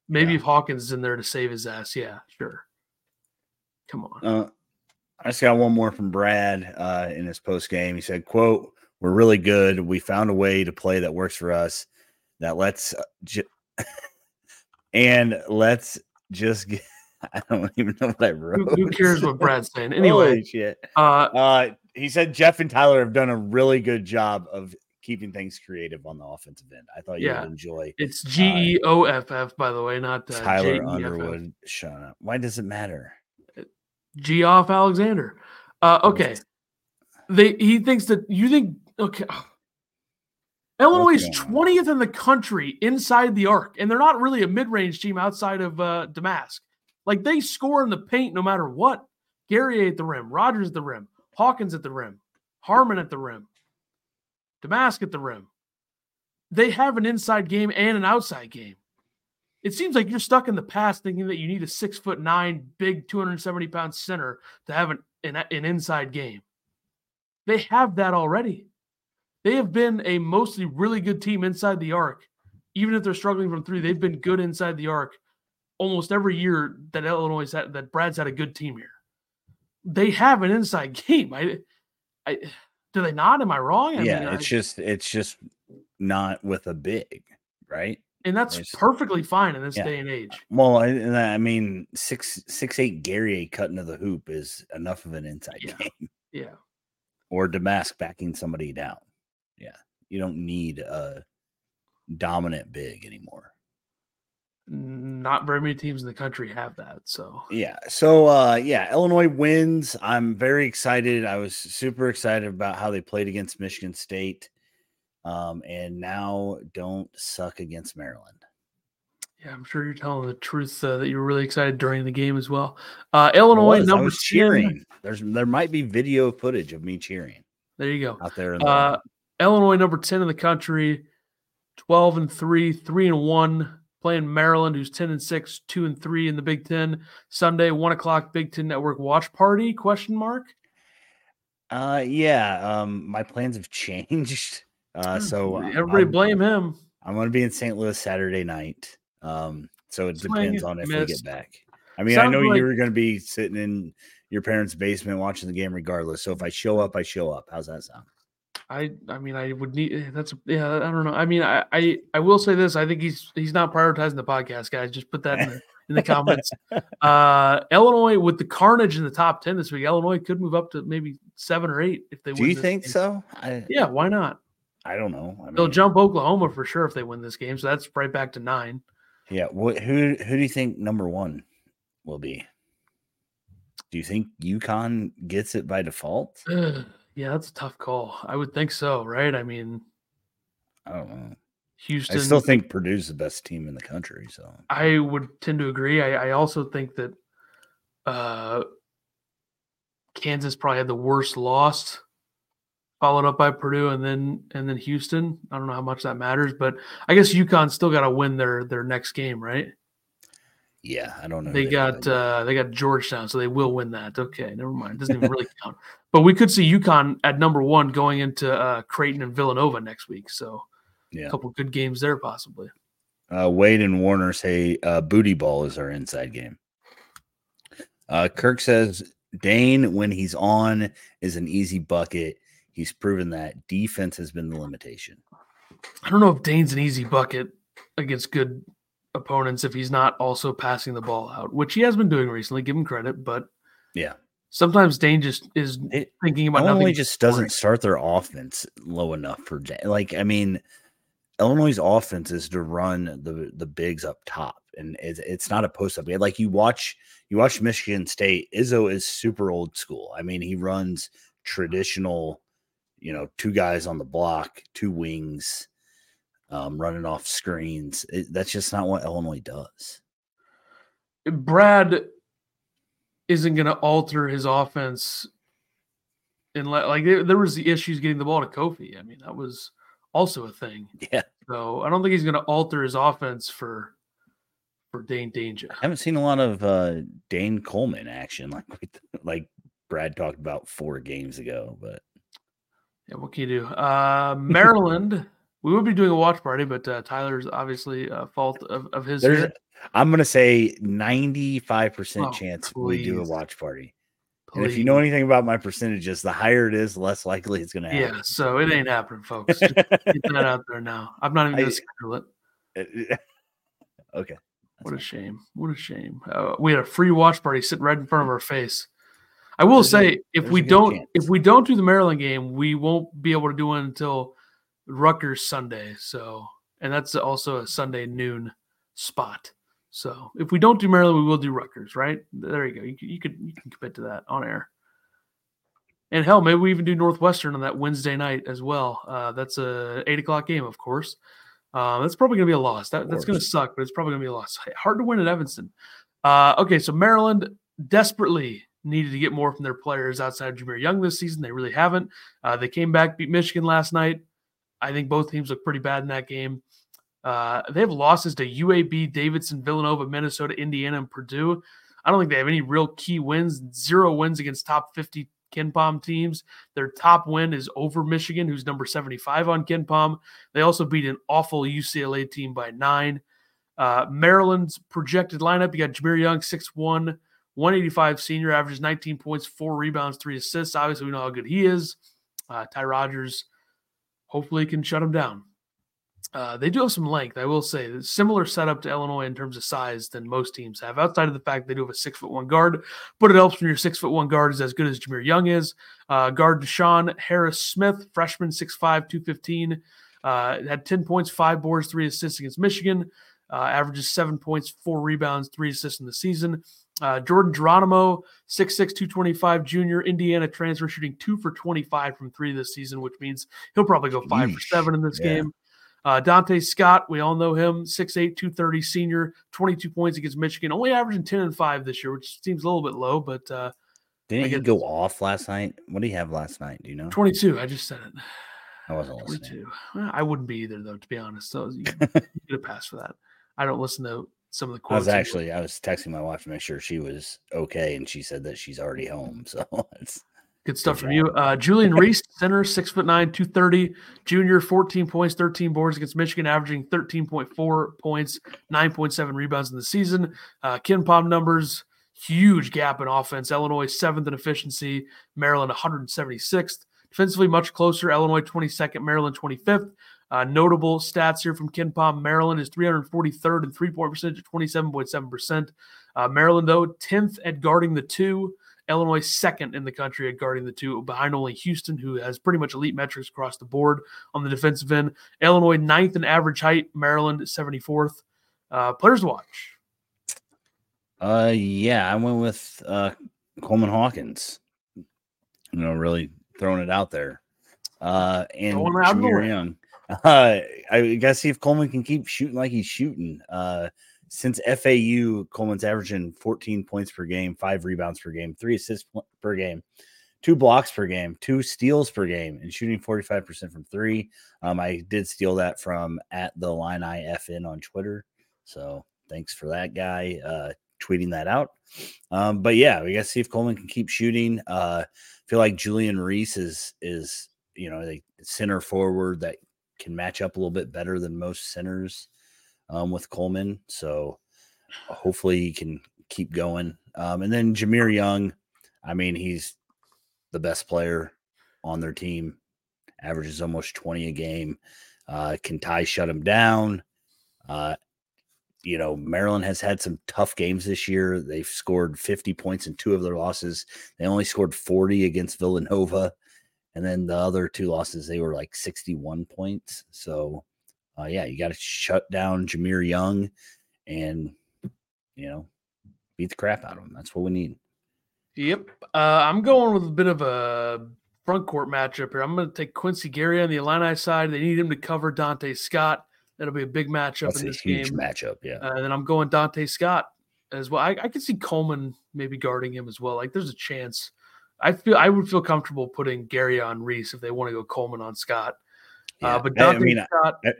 Maybe Yeah. if Hawkins is in there to save his ass, yeah, sure. Come on. Uh, I just got one more from Brad uh, in his post game. He said, "quote We're really good. We found a way to play that works for us. That let's uh, ju- and let's just get." I don't even know what I wrote. Who, who cares what Brad's saying? Anyway, Holy shit. uh, Uh, he said Jeff and Tyler have done a really good job of keeping things creative on the offensive end. I thought you Yeah. would enjoy It's G E O F F, by the way, not uh, Tyler J-E-F-F. Underwood. Shut up. Why does it matter? Geoff Alexander. Uh, okay, they he thinks that you think okay. Illinois is twentieth in the country inside the arc, and they're not really a mid-range team outside of uh, Domask. Like they score in the paint no matter what. Gary at the rim, Rodgers at the rim, Hawkins at the rim, Harmon at the rim, Domask at the rim. They have an inside game and an outside game. It seems like you're stuck in the past thinking that you need a six foot nine, big, 270 pound center to have an, an, an inside game. They have that already. They have been a mostly really good team inside the arc. Even if they're struggling from three, they've been good inside the arc almost every year that Illinois had that Brad's had a good team here. They have an inside game. I, I do they not? Am I wrong? I yeah, mean, it's I, just it's just not with a big, right? And that's There's- perfectly fine in this Yeah. day and age. Well, I, I mean, six six eight Gary cutting to the hoop is enough of an inside Yeah. game, Yeah. or Domask backing somebody down. Yeah, you don't need a dominant big anymore. Not very many teams in the country have that. So Yeah. So uh yeah, Illinois wins. I'm very excited. I was super excited about how they played against Michigan State. Um, and now don't suck against Maryland. yeah, I'm sure you're telling the truth uh, that you were really excited during the game as well. Uh, Illinois was, number 10. cheering. There's there might be video footage of me cheering There you go. out there in the Uh, Illinois number 10 in the country, 12 and 3, 3 and 1, playing Maryland, who's 10 and 6, 2 and 3 in the Big Ten. Sunday, one o'clock Big Ten Network watch party? Question mark. uh yeah, um my plans have changed. Uh so Hmm, everybody I'm- blame him. I'm gonna be in St. Louis Saturday night. Um, so it depends on if we get back. I mean, I know like- you were gonna be sitting in your parents' basement watching the game regardless. So if I show up, I show up. How's that sound? I I mean I would need eh, that's yeah I don't know I mean I I, I will say this I think he's he's not prioritizing the podcast guys just put that in the, in the comments uh Illinois with the carnage in the top 10 this week Illinois could move up to maybe 7 or 8 if they Do you think game. so? I yeah why not I don't know. I they'll jump Oklahoma for sure if they win this game so that's right back to 9 Yeah. What? Who? Who do you think number one will be? Do you think UConn gets it by default? Yeah that's a tough call I would think so right I mean I don't know. Houston I still think Purdue's the best team in the country. So I would tend to agree. I, I also think that uh, Kansas probably had the worst loss, followed up by Purdue and then and then Houston. I don't know how much that matters, but I guess UConn still got to win their their next game, right? yeah, I don't know. who They got uh, they got Georgetown, so they will win that. Okay, never mind. Doesn't even really count. But we could see UConn at number one going into uh, Creighton and Villanova next week. So yeah. a couple good games there possibly. Uh, Wade and Warner say uh, booty ball is our inside game. Uh, Kirk says Dain, when he's on, is an easy bucket. He's proven that defense has been the limitation. I don't know if Dain's an easy bucket against good opponents if he's not also passing the ball out, which he has been doing recently. Give him credit, but Yeah. Sometimes Dain just is It- thinking about Illinois nothing. just doesn't start their offense low enough for like. I mean, Illinois' offense is to run the the bigs up top, and it's, it's not a post up. Like you watch you watch Michigan State. Izzo is super old school. I mean, he runs traditional, you know, two guys on the block, two wings, um, running off screens. It, that's just not what Illinois does. Brad isn't going to alter his offense. And like there, was the issues getting the ball to Kofi. I mean, that was also a thing. Yeah, So I don't think he's going to alter his offense for for Dain Dainja. I haven't seen a lot of uh, Dain Coleman action like we, like Brad talked about four games ago, but. Yeah, what can you do? Uh, Maryland, we would be doing a watch party, but uh, Tyler's obviously uh, fault of, of his. There's, here. I'm gonna say 95 percent Oh, chance we do a watch party. And if you know anything about my percentages, the higher it is, the less likely it's gonna happen. yeah, so it ain't happening, folks. Get that out there now. I'm not even to schedule it. okay. What a shame. What a shame. Uh, we had a free watch party sitting right in front of our face. I will There's a- say, if we don't, chance. if we don't do the Maryland game, we won't be able to do it until Rutgers Sunday. So, and that's also a Sunday noon spot. So if we don't do Maryland, we will do Rutgers, right? There you go. You, you could you can commit to that on air. And hell, maybe we even do Northwestern on that Wednesday night as well. Uh, that's a eight o'clock game, of course. Uh, that's probably going to be a loss. That, that's going to suck, but it's probably going to be a loss. Hard to win at Evanston. Uh, okay, so Maryland desperately needed to get more from their players outside of Jahmir Young this season. They really haven't. Uh, they came back, beat Michigan last night. I think both teams look pretty bad in that game. Uh, they have losses to UAB, Davidson, Villanova, Minnesota, Indiana, and Purdue. I don't think they have any real key wins. Zero wins against top 50 KenPom teams. Their top win is over Michigan, who's number 75 on KenPom. They also beat an awful UCLA team by nine. Uh, Maryland's projected lineup you got Jahmir Young, 6'1, 185 senior, averages 19 points, four rebounds, three assists. Obviously, we know how good he is. Uh, Ty Rodgers hopefully can shut him down. Uh, they do have some length, I will say. Similar setup to Illinois in terms of size than most teams have, outside of the fact they do have a six foot one guard. But it helps when your six foot one guard is as good as Jahmir Young is. Uh, guard Deshaun Harris Smith, freshman, 6'5, 215, uh, had 10 points, five boards, three assists against Michigan. Uh, averages seven points, four rebounds, three assists in the season. Uh, Jordan Geronimo, 6'6, 225 junior, Indiana transfer, shooting two for 25 from three this season, which means he'll probably go five Yeesh. for seven in this yeah. game. Uh, Donta Scott, we all know him, 6'8, 230 senior, 22 points against Michigan, only averaging 10 and 5 this year, which seems a little bit low, but. Uh, Didn't he go off last night? What did he have last night? Do you know? 22. I just said it. I wasn't 22. listening. Well, I wouldn't be either, though, to be honest. So you, you get a pass for that. I don't listen to some of the quotes. I was actually I was texting my wife to make sure she was okay, and she said that she's already home. So it's good stuff from you. Uh, Julian Reese, center, six foot nine, two thirty, junior, fourteen points, thirteen boards against Michigan, averaging thirteen point four points, nine point seven rebounds in the season. Uh, KenPom numbers. Huge gap in offense. Illinois seventh in efficiency. Maryland 176th. Defensively, much closer. Illinois 22nd, Maryland 25th. Uh, notable stats here from KenPom. Maryland is 343rd in three point percentage, 27.7%. Uh, Maryland, though, 10th at guarding the two. Illinois, second in the country at guarding the two, behind only Houston, who has pretty much elite metrics across the board on the defensive end. Illinois, ninth in average height. Maryland, 74th. Uh, players to watch. Uh, yeah, I went with uh, Coleman Hawkins. You know, really throwing it out there. Uh, and Jahmir Young. Uh, I gotta see if Coleman can keep shooting like he's shooting. Uh, since FAU, Coleman's averaging 14 points per game, five rebounds per game, three assists per game, two blocks per game, two steals per game, and shooting 45% from three. Um, I did steal that from at the line IFN on Twitter. So thanks for that guy uh, tweeting that out. Um, but yeah, we got to see if Coleman can keep shooting. Uh, feel like Julian Reese is is you know the center forward that can match up a little bit better than most centers um, with Coleman. So hopefully he can keep going. Um, and then Jahmir Young, I mean, he's the best player on their team, averages almost 20 a game. Uh, can Ty shut him down? Uh, you know, Maryland has had some tough games this year. They've scored 50 points in two of their losses. They only scored 40 against Villanova. And then the other two losses, they were like 61 points. So, uh, yeah, you got to shut down Jahmir Young and, you know, beat the crap out of him. That's what we need. Yep. Uh, I'm going with a bit of a front court matchup here. I'm going to take Quincy Guerrier on the Illini side. They need him to cover Donta Scott. That'll be a big matchup That's in this huge game. matchup, yeah. Uh, and then I'm going Donta Scott as well. I, I could see Coleman maybe guarding him as well. Like there's a chance I feel I would feel comfortable putting Guerrier on Reese if they want to go Coleman on Scott. Uh, yeah. Uh, but Donta I mean, Scott, I,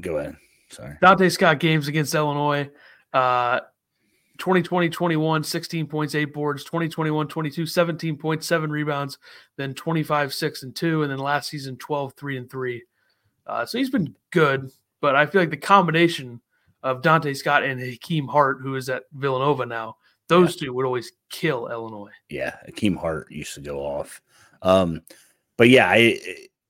go ahead. Sorry, Donta Scott games against Illinois. Uh, 2020 21 16 points 8 boards 2021 22 17 points 7 rebounds then 25 6 and 2 and then last season 12 3 and 3 uh, so he's been good but i feel like the combination of Donta Scott and Hakim Hart who is at Villanova now those yeah. two would always kill Illinois. Yeah, Hakim Hart used to go off. Um, but yeah, I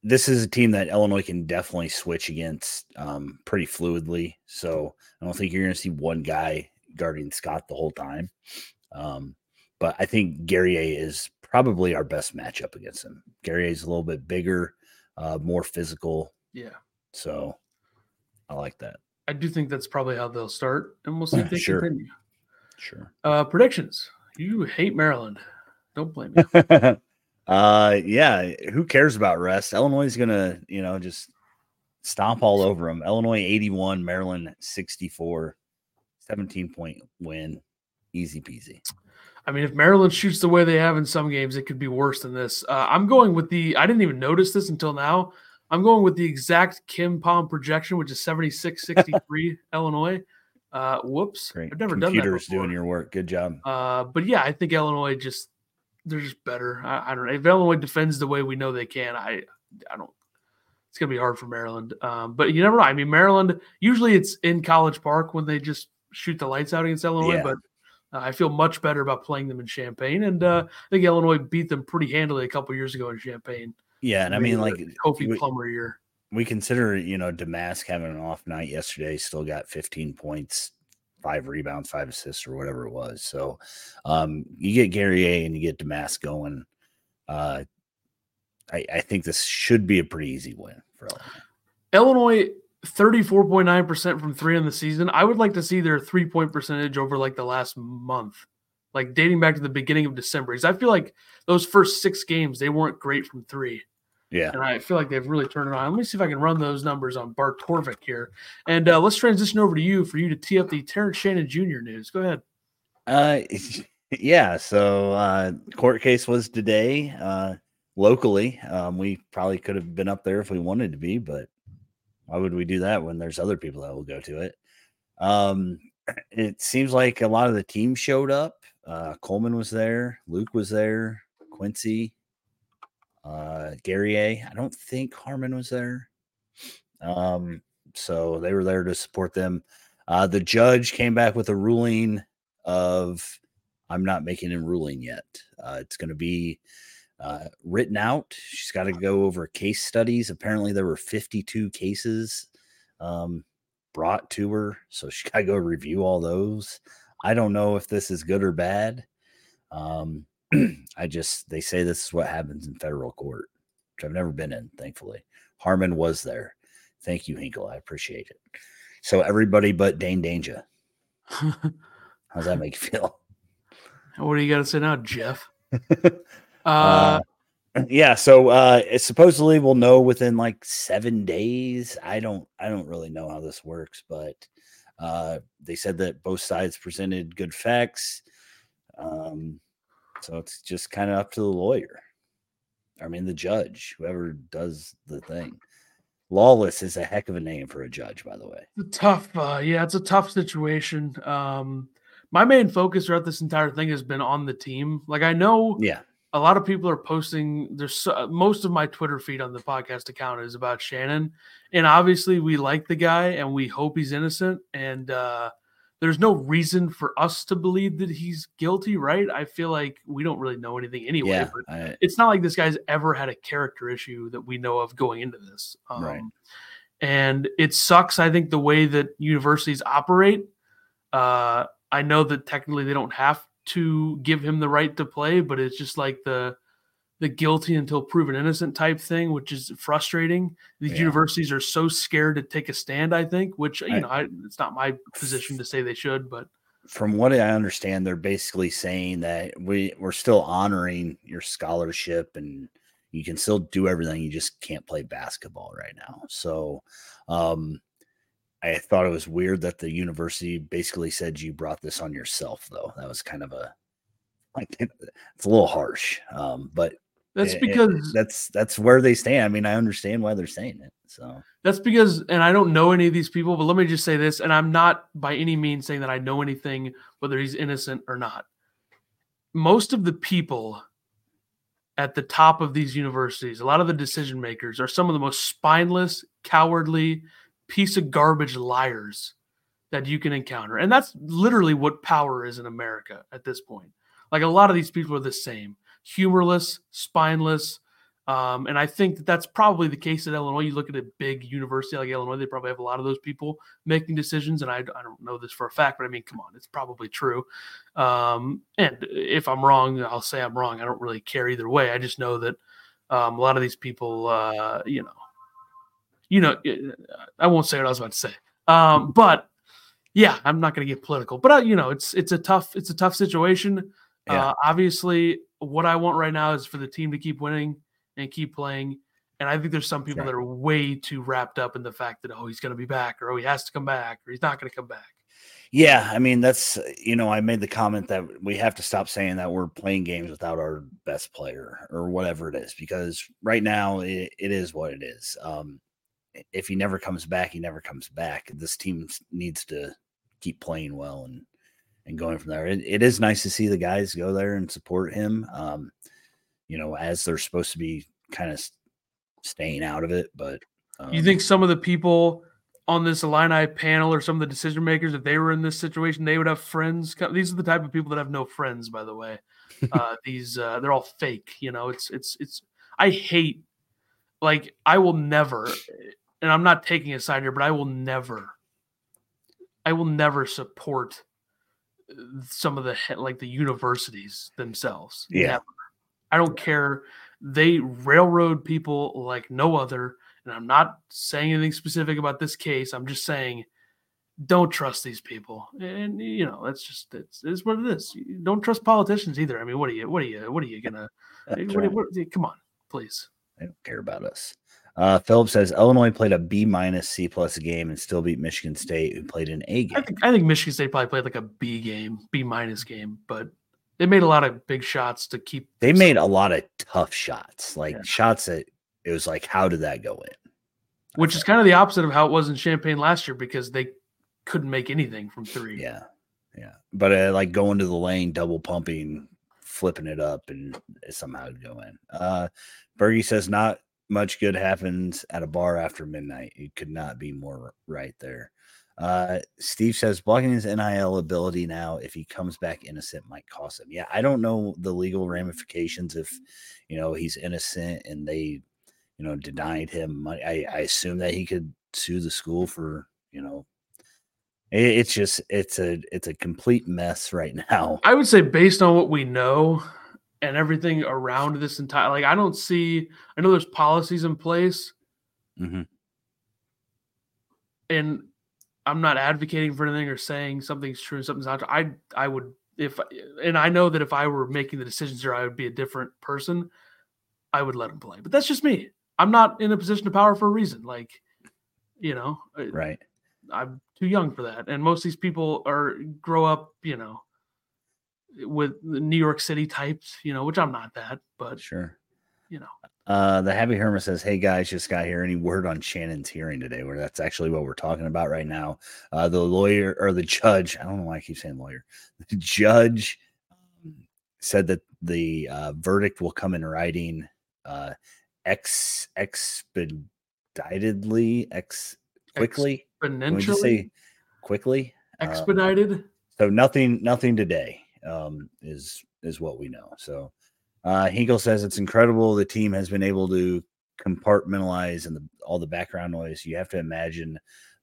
this is a team that Illinois can definitely switch against um, pretty fluidly. So I don't think you're going to see one guy guarding Scott the whole time. Um, but I think Guerrier is probably our best matchup against him. Guerrier is a little bit bigger, uh, more physical. Yeah. So I like that. I do think that's probably how they'll start, and we'll see if they Sure. continue. Sure. Uh, predictions. You hate Maryland. Don't blame me. uh, yeah. Who cares about rest? Illinois is gonna, you know, just stomp all over them. Illinois 81, Maryland 64, 17 point win, easy peasy. I mean, if Maryland shoots the way they have in some games, it could be worse than this. Uh, I'm going with the. I didn't even notice this until now. I'm going with the exact KenPom projection, which is 76 63 Illinois. Uh, whoops. Great. I've never done that. Computers doing your work. Good job. Uh, but yeah, I think Illinois just they're just better. I, I don't know if Illinois defends the way we know they can. I I don't. It's gonna be hard for Maryland. Um, but you never know. I mean, Maryland usually it's in College Park when they just shoot the lights out against Illinois. Yeah. But uh, I feel much better about playing them in Champaign, and uh, I think Illinois beat them pretty handily a couple years ago in Champaign. Yeah, and I mean, like Kofi Plummer year. we consider, you know, Domask having an off night yesterday, still got 15 points, five rebounds, five assists, or whatever it was. So um you get Guerrier and you get Domask going. Uh I, I think this should be a pretty easy win for Illinois. Illinois. 34.9% from three in the season. I would like to see their three point percentage over like the last month, like dating back to the beginning of December. Because I feel like those first six games, they weren't great from three. Yeah. And I feel like they've really turned it on. Let me see if I can run those numbers on Bart Torvik here. And uh, let's transition over to you for you to tee up the Terrence Shannon Jr. news. Go ahead. Uh yeah, so uh court case was today, uh locally. Um we probably could have been up there if we wanted to be, but why would we do that when there's other people that will go to it? Um it seems like a lot of the team showed up. Uh Coleman was there, Luke was there, Quincy, uh Guerrier I don't think Harmon was there. Um so they were there to support them. Uh the judge came back with a ruling of I'm not making a ruling yet. Uh, it's going to be uh, written out. She's got to go over case studies. Apparently, there were 52 cases um, brought to her, so she got to go review all those. I don't know if this is good or bad. Um, I just they say this is what happens in federal court, which I've never been in. Thankfully, Harmon was there. Thank you, Hinkle. I appreciate it. So everybody but Dain Dainja. How's that make you feel? what do you got to say now, Jeff? Uh, Uh, yeah so uh supposedly we'll know within like seven days i don't i don't really know how this works but uh they said that both sides presented good facts um so it's just kind of up to the lawyer i mean the judge whoever does the thing lawless is a heck of a name for a judge by the way It's a tough, uh, yeah, it's a tough situation. Um, my main focus throughout this entire thing has been on the team. Like I know yeah a lot of people are posting. There's so, most of my Twitter feed on the podcast account is about Shannon, and obviously we like the guy and we hope he's innocent. And uh, there's no reason for us to believe that he's guilty, right? I feel like we don't really know anything anyway. yeah But I, it's not like this guy's ever had a character issue that we know of going into this. Um, Right. And it sucks, I think, the way that universities operate. Uh, I know that technically they don't have to give him the right to play, but it's just like the the guilty until proven innocent type thing, which is frustrating. These Yeah. universities are so scared to take a stand. I think, which you I- know, I, it's not my position to say they should, but from what I understand, they're basically saying that we we're still honoring your scholarship and you can still do everything. You just can't play basketball right now. So, um, I thought it was weird that the university basically said you brought this on yourself, though. That was kind of a like it's a little harsh. Um, but that's it- it- because that's that's where they stand. I mean, I understand why they're saying it. So That's because, and I don't know any of these people, but let me just say this, and I'm not by any means saying that I know anything, whether he's innocent or not. Most of the people at the top of these universities, a lot of the decision makers, are some of the most spineless, cowardly, piece of garbage liars that you can encounter. And that's literally what power is in America at this point. Like a lot of these people are the same humorless, spineless, um, and I think that that's probably the case at Illinois. You look at a big university like Illinois, they probably have a lot of those people making decisions. And I, I don't know this for a fact, but I mean, come on, it's probably true. Um, and if I'm wrong, I'll say I'm wrong. I don't really care either way. I just know that um, a lot of these people, uh, you know, you know, I won't say what I was about to say. Um, but yeah, I'm not going to get political, but uh, you know, it's it's a tough it's a tough situation. Yeah. Uh, obviously, what I want right now is for the team to keep winning and keep playing. And I think there's some people that are way too wrapped up in the fact that oh he's going to be back or oh he has to come back or he's not going to come back. Yeah, I mean that's you know I made the comment that we have to stop saying that we're playing games without our best player or whatever it is because right now it, it is what it is. Um, if he never comes back, he never comes back. This team needs to keep playing well and and going from there. It, it is nice to see the guys go there and support him. Um, you know, as they're supposed to be kind of staying out of it, but um, You think some of the people on this Illini panel or some of the decision makers, if they were in this situation, they would have friends? These are the type of people that have no friends, by the way. Uh, these uh, they're all fake. You know, it's it's it's. I hate like I will never, and I'm not taking a side here, but I will never, I will never support some of the like the universities themselves. Yeah. Never. I don't care. They railroad people like no other. And I'm not saying anything specific about this case. I'm just saying don't trust these people. And you know, that's just it's, it's what it is. You Don't trust politicians either. I mean, what are you what are you what are you gonna what, right. what, come on, please. They don't care about us. Uh, Philip says Illinois played a B minus C plus game and still beat Michigan State, who played an A game. think I think Michigan State probably played like a B game, B minus game, but they made a lot of big shots to keep They made a lot of tough shots, like Yeah. shots that it was like, how did that go in? which is kind of the opposite of how it was in Champaign last year because they couldn't make anything from three. Yeah, yeah. But uh, like going to the lane, double pumping, flipping it up, and it somehow go in. Uh, Bergie says not much good happens at a bar after midnight. You could not be more right there. Uh, Steve says blocking his NIL ability now, if he comes back innocent, might cost him. Yeah, I don't know the legal ramifications if you know he's innocent and they, you know, denied him money. I, I assume that he could sue the school for you know it- it's just it's a it's a complete mess right now. I would say based on what we know and everything around this entire like I don't see I know there's policies in place Mhm. and I'm not advocating for anything or saying something's true and something's not true. I I would if and I know that if I were making the decisions here I would be a different person. I would let him play. But that's just me. I'm not in a position of power for a reason. Like, you know, Right. I'm too young for that. And most of these people are grow up, you know, with the New York City types, you know, which I'm not that, but Sure. you know. Uh, the Happy Hermit says, "Hey guys, just got here. Any word on Shannon's hearing today? Where that's actually what we're talking about right now. Uh, the lawyer or the judge. I don't know why I keep saying lawyer. The judge um, said that the uh, verdict will come in writing, uh, ex expeditedly, ex quickly. Can we just Exponentially say quickly? Um, expedited. So nothing, nothing today um, is is what we know. So uh, Hinkle says it's incredible the team has been able to compartmentalize and the, all the background noise. You have to imagine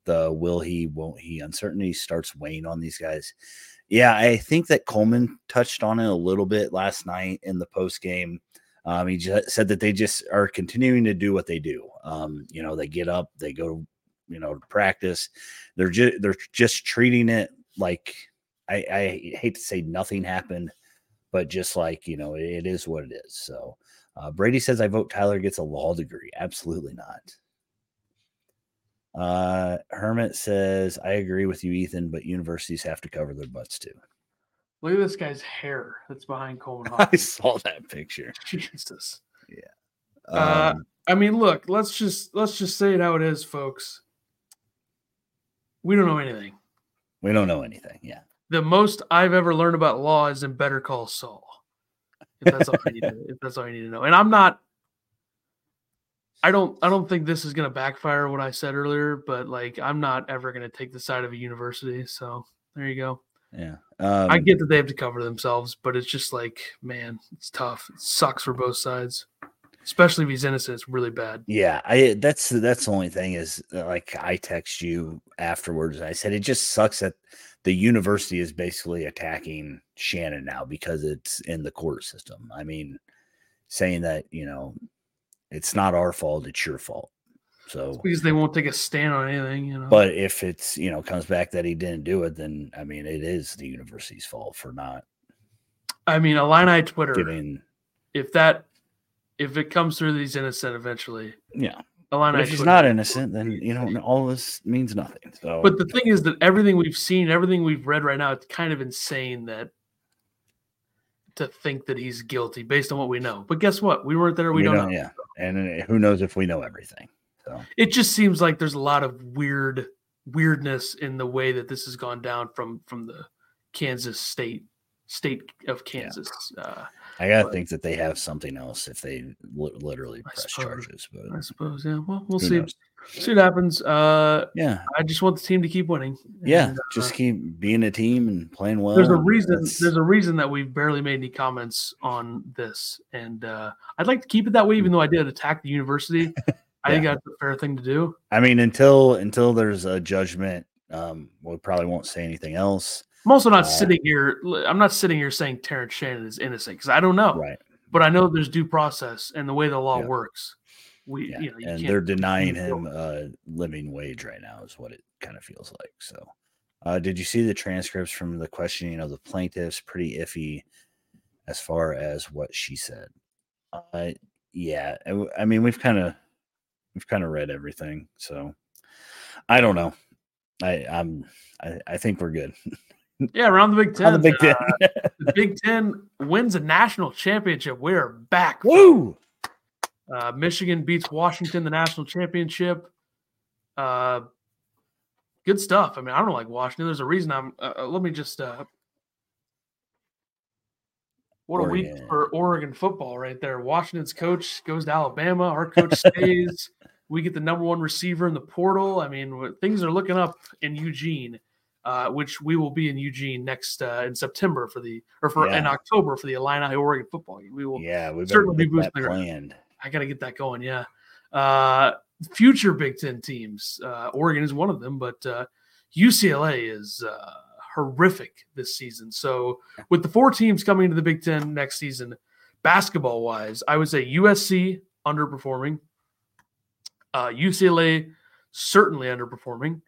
the will he, won't he uncertainty starts weighing on these guys. Yeah, I think that Coleman touched on it a little bit last night in the post game. Um, he just said that they just are continuing to do what they do. Um, you know, they get up, they go, you know, to practice. They're just they're just treating it like I, I hate to say nothing happened, but just like you know, it is what it is. So uh, Brady says I vote Tyler gets a law degree. Absolutely not. Uh, Hermit says I agree with you, Ethan, but universities have to cover their butts too. Look at this guy's hair that's behind Coleman I saw that picture. Jesus. Um, Uh, I mean, look, let's just let's just say it how it is, folks. We don't know anything. we don't know anything. Yeah. The most I've ever learned about law is in Better Call Saul. If that's all I need to, if that's all you need to know. And I'm not I don't I don't think this is gonna backfire what I said earlier, but like I'm not ever gonna take the side of a university. So there you go. Yeah. Um, I get that they have to cover themselves, but it's just like, man, it's tough. It sucks for both sides. Especially if he's innocent, it's really bad. Yeah, I that's that's the only thing is like I text you afterwards. I said it just sucks that the university is basically attacking Shannon now because it's in the court system. I mean, saying that you know it's not our fault, it's your fault. So because they won't take a stand on anything, you know. but if it's you know comes back that he didn't do it, then I mean it is the university's fault for not I mean, Illini Twitter, giving. if that if it comes through that he's innocent eventually, Yeah, but if he's not innocent, then you know all this means nothing. So, But the thing is that everything we've seen, everything we've read right now, it's kind of insane that to think that he's guilty based on what we know. But guess what? We weren't there. We, don't know. Yeah, and uh, who knows if we know everything? So It just seems like there's a lot of weird weirdness in the way that this has gone down from from the Kansas state state of Kansas. Uh, I gotta But- think that they have something else if they li- literally I press suppose. charges. But I suppose. Yeah. Well, we'll see. knows? See what happens. Uh, Yeah, I just want the team to keep winning. yeah. And, uh, just keep being a team and playing well. there's a reason that's- there's a reason that we've barely made any comments on this and uh, i'd like to keep it that way even though i did attack the university i think that's a fair thing to do I mean, until until there's a judgment, um, we probably won't say anything else. I'm also not Uh, sitting here i'm not sitting here saying terrence shannon is innocent because i don't know Right. but i know there's due process and the way the law Yeah. works we Yeah. you know you and they're denying him a living wage right now, is what it kind of feels like. So, uh, did you see the transcripts from the questioning of the plaintiffs? Pretty iffy as far as what she said. Uh, yeah, I mean, we've kind of we've kind of read everything, so I don't know. I I'm I, I think we're good yeah around the big ten the Big Ten. uh, the big ten wins a national championship we're back Woo! Uh, Michigan beats Washington the national championship. Uh, good stuff. I mean, I don't like Washington. There's a reason I'm. Uh, uh, let me just. Uh, what a week for Oregon football right there. Washington's coach goes to Alabama. Our coach stays. we get the number one receiver in the portal. I mean, things are looking up in Eugene, uh, which we will be in Eugene next uh, in September for the or for in October for the Illini Oregon football game. We will Yeah, we certainly be get that planned. I got to get that going. Yeah. Uh, future Big Ten teams. Uh, Oregon is one of them, but uh, UCLA is uh, horrific this season. So, with the four teams coming into the Big Ten next season, basketball wise, I would say USC underperforming, uh, UCLA certainly underperforming,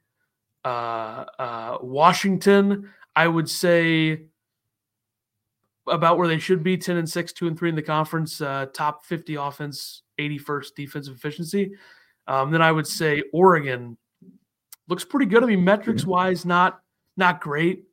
uh, uh, Washington, I would say about where they should be 10 and 6 2 and 3 in the conference uh, top 50 offense 81st defensive efficiency. Um, then i would say oregon looks pretty good. I mean metrics wise not not great.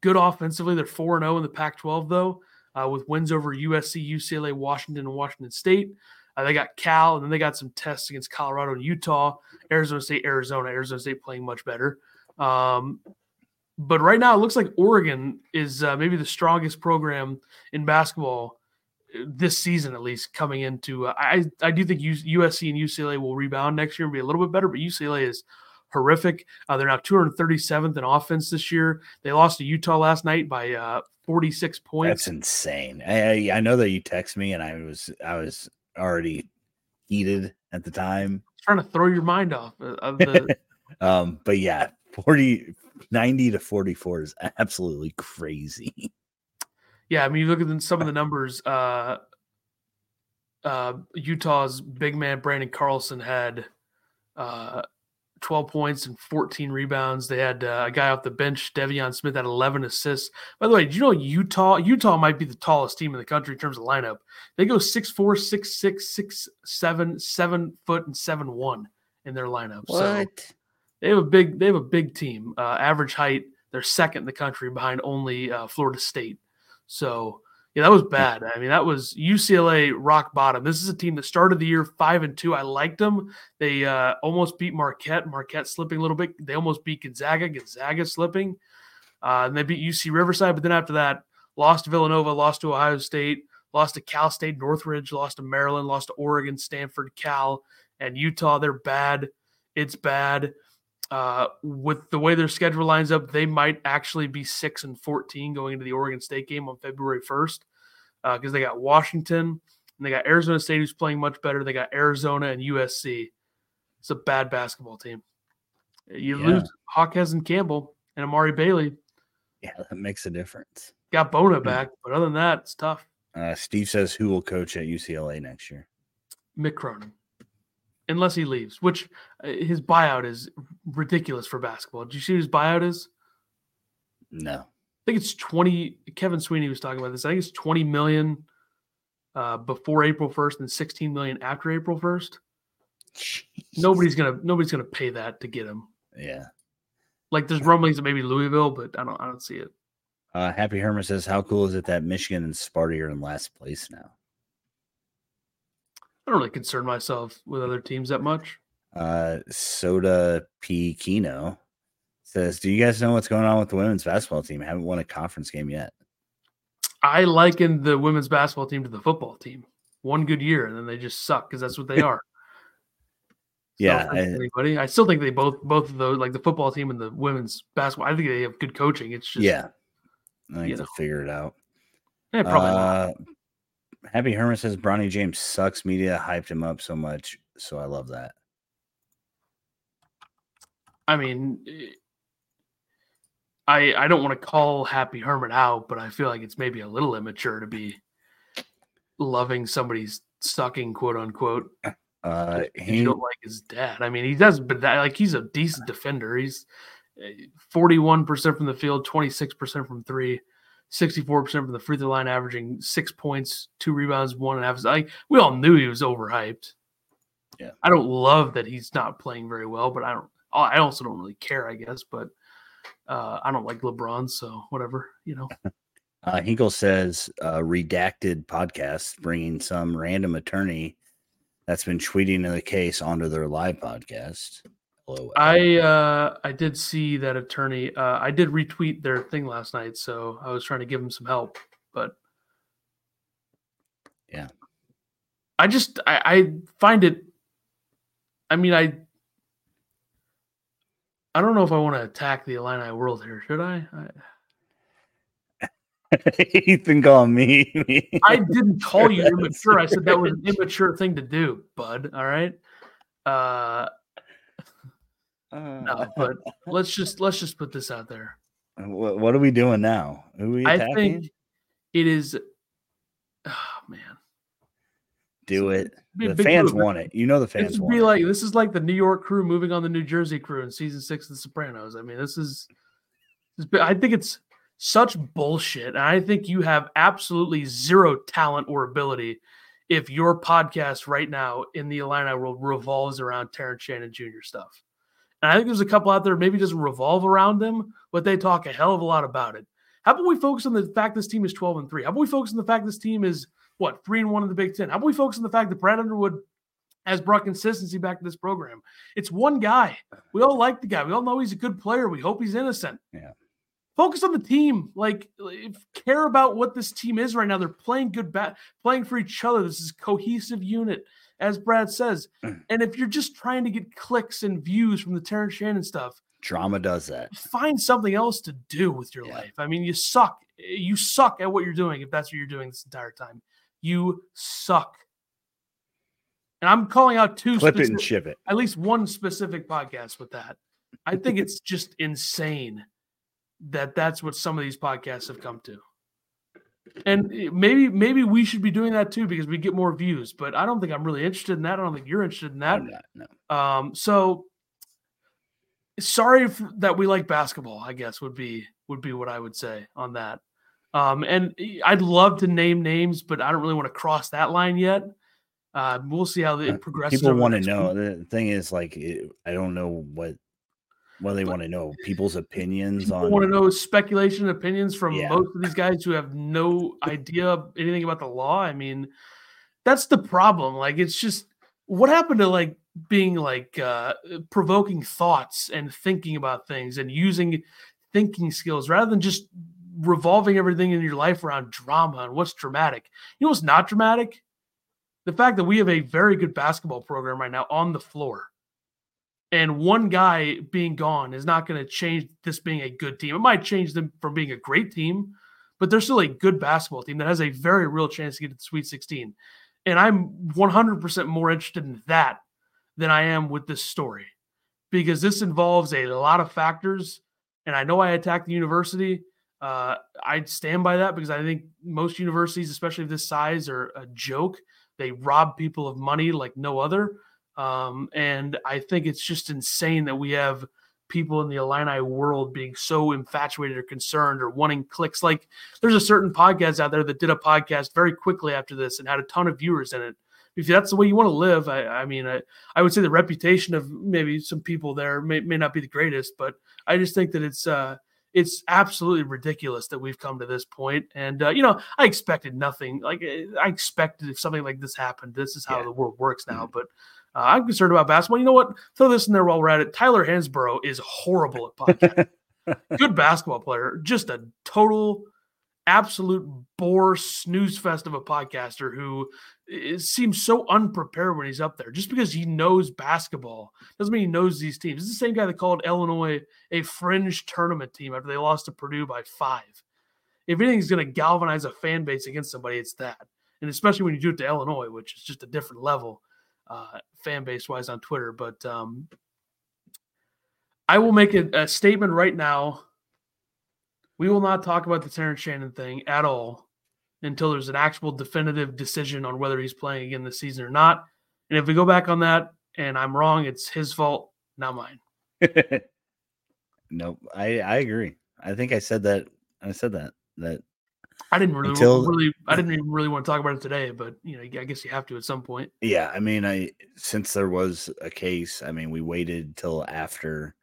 Good offensively. They're 4 0 in the pac 12 though uh, with wins over usc ucla washington and washington state. Uh, they got cal and then they got some tests against colorado and utah. Arizona state arizona. Arizona state playing much better um, but right now it looks like Oregon is uh, maybe the strongest program in basketball uh, this season, at least coming into. Uh, I I do think USC and UCLA will rebound next year and be a little bit better, but UCLA is horrific. Uh, they're now 237th in offense this year. They lost to Utah last night by uh, 46 points. That's insane. I, I know that you text me, and I was I was already heated at the time. trying to throw your mind off uh, of the. Um, but yeah, 40, 90 to 44 is absolutely crazy. Yeah, I mean, you look at some of the numbers. Uh, uh, Utah's big man Branden Carlson had uh, 12 points and 14 rebounds. They had uh, a guy off the bench, Deivon Smith, had 11 assists. By the way, did you know Utah? Utah might be the tallest team in the country in terms of lineup. They go 6'4", 6'6", 6'7", 7 foot, and 7'1 in their lineup. So they have a big they have a big team. Uh, average height, they're second in the country behind only uh, Florida State. So yeah, that was bad. I mean, that was UCLA rock bottom. This is a team that started the year five and two. I liked them. They uh, almost beat Marquette. Marquette slipping a little bit. They almost beat Gonzaga. Gonzaga slipping. Uh, and they beat UC Riverside. But then after that, lost to Villanova, lost to Ohio State, lost to Cal State, Northridge, lost to Maryland, lost to Oregon, Stanford, Cal, and Utah. They're bad. It's bad. Uh, with the way their schedule lines up, they might actually be six and fourteen going into the Oregon State game on February first, because they got Washington and they got Arizona State, who's playing much better. They got Arizona and USC. It's a bad basketball team. You Yeah. lose Hawkes and Campbell and Amari Bailey. Yeah, that makes a difference. Got Bona Hmm. back, but other than that, it's tough. Uh, Steve says who will coach at UCLA next year? Mick Cronin. Unless he leaves, which uh, his buyout is ridiculous for basketball. Do you see what his buyout is? No. I think it's 20. Kevin Sweeney was talking about this. I think it's 20 million uh, before April 1st and 16 million after April 1st. Nobody's gonna nobody's gonna pay that to get him. Yeah. Like there's rumblings that maybe Louisville, but I don't I don't see it. Uh, Happy Herman says, "How cool is it that Michigan and Sparty are in last place now?" I don't really concern myself with other teams that much. Uh, Soda P Kino says, "Do you guys know what's going on with the women's basketball team? haven't won a conference game yet." I liken the women's basketball team to the football team. One good year, and then they just suck because that's what they are. yeah, I, anybody. I still think they both both of those, like the football team and the women's basketball. I think they have good coaching. It's just yeah, I think they'll figure it out. Yeah, probably uh, not. Happy Herman says Bronny James sucks. Media hyped him up so much, so I love that. I mean, I I don't want to call Happy Herman out, but I feel like it's maybe a little immature to be loving somebody's sucking, quote unquote. Uh, he you don't like his dad. I mean, he does, but that, like he's a decent defender. He's eh, forty-one percent from the field, twenty-six percent from three. 64% from the free throw line, averaging six points, two rebounds, one and a half. Like we all knew he was overhyped. Yeah. I don't love that he's not playing very well, but I don't, I also don't really care, I guess, but uh, I don't like LeBron. So whatever, you know. Uh, Hinkle says uh, redacted podcast bringing some random attorney that's been tweeting in the case onto their live podcast. I uh, I did see that attorney. Uh, I did retweet their thing last night, so I was trying to give them some help, but yeah, I just I, I find it. I mean, I I don't know if I want to attack the Illini world here. Should I? I... Ethan calling me. I didn't call you immature. I said that was an immature thing to do, bud. All right. Uh, no, uh. but let's just let's just put this out there. Uh, what, what are we doing now? Are we? I think it is. Oh man, do it. The fans move. want it. You know the fans want be it. like this is like the New York crew moving on the New Jersey crew in season six of The Sopranos. I mean, this is. I think it's such bullshit. And I think you have absolutely zero talent or ability if your podcast right now in the Illini world revolves around Terrence Shannon Jr. stuff. And I think there's a couple out there maybe doesn't revolve around them, but they talk a hell of a lot about it. How about we focus on the fact this team is 12 and 3? How about we focus on the fact this team is what three and one in the Big Ten? How about we focus on the fact that Brad Underwood has brought consistency back to this program? It's one guy. We all like the guy. We all know he's a good player. We hope he's innocent. Yeah. Focus on the team. Like, care about what this team is right now. They're playing good, bat, playing for each other. This is cohesive unit as Brad says. Mm. And if you're just trying to get clicks and views from the Terrence Shannon stuff, drama does that. Find something else to do with your yeah. life. I mean, you suck. You suck at what you're doing if that's what you're doing this entire time. You suck. And I'm calling out two clip specific, it and ship it. At least one specific podcast with that. I think it's just insane that that's what some of these podcasts have come to and maybe maybe we should be doing that too because we get more views but i don't think i'm really interested in that. I don't think you're interested in that. Not, no. um so sorry that we like basketball i guess would be would be what i would say on that. Um and i'd love to name names but i don't really want to cross that line yet. Uh we'll see how it progresses people want to know. the thing is like i don't know what well, they want to know people's opinions People on. Want to know speculation opinions from yeah. most of these guys who have no idea anything about the law. I mean, that's the problem. Like, it's just what happened to like being like uh, provoking thoughts and thinking about things and using thinking skills rather than just revolving everything in your life around drama and what's dramatic. You know what's not dramatic? The fact that we have a very good basketball program right now on the floor and one guy being gone is not going to change this being a good team. It might change them from being a great team, but they're still a good basketball team that has a very real chance to get to the Sweet 16. And I'm 100% more interested in that than I am with this story because this involves a lot of factors. And I know I attacked the university. Uh, I stand by that because I think most universities, especially of this size, are a joke. They rob people of money like no other. Um, and I think it's just insane that we have people in the Illini world being so infatuated or concerned or wanting clicks. Like there's a certain podcast out there that did a podcast very quickly after this and had a ton of viewers in it. If that's the way you want to live, I, I mean, I, I would say the reputation of maybe some people there may, may not be the greatest, but I just think that it's uh, it's absolutely ridiculous that we've come to this point. And uh, you know, I expected nothing. Like I expected if something like this happened, this is how yeah. the world works now. Mm-hmm. But uh, I'm concerned about basketball. You know what? Throw this in there while we're at it. Tyler Hansbrough is horrible at podcast. Good basketball player, just a total, absolute bore snooze fest of a podcaster who seems so unprepared when he's up there. Just because he knows basketball doesn't mean he knows these teams. It's the same guy that called Illinois a fringe tournament team after they lost to Purdue by five. If anything's going to galvanize a fan base against somebody, it's that. And especially when you do it to Illinois, which is just a different level uh, fan base wise on Twitter. But um, I will make a, a statement right now. We will not talk about the Terrence Shannon thing at all until there's an actual definitive decision on whether he's playing again this season or not. And if we go back on that and I'm wrong, it's his fault, not mine. nope, I I agree. I think I said that. I said that that I didn't really, Until, really, I didn't even really want to talk about it today, but you know, I guess you have to at some point. Yeah, I mean, I since there was a case, I mean, we waited till after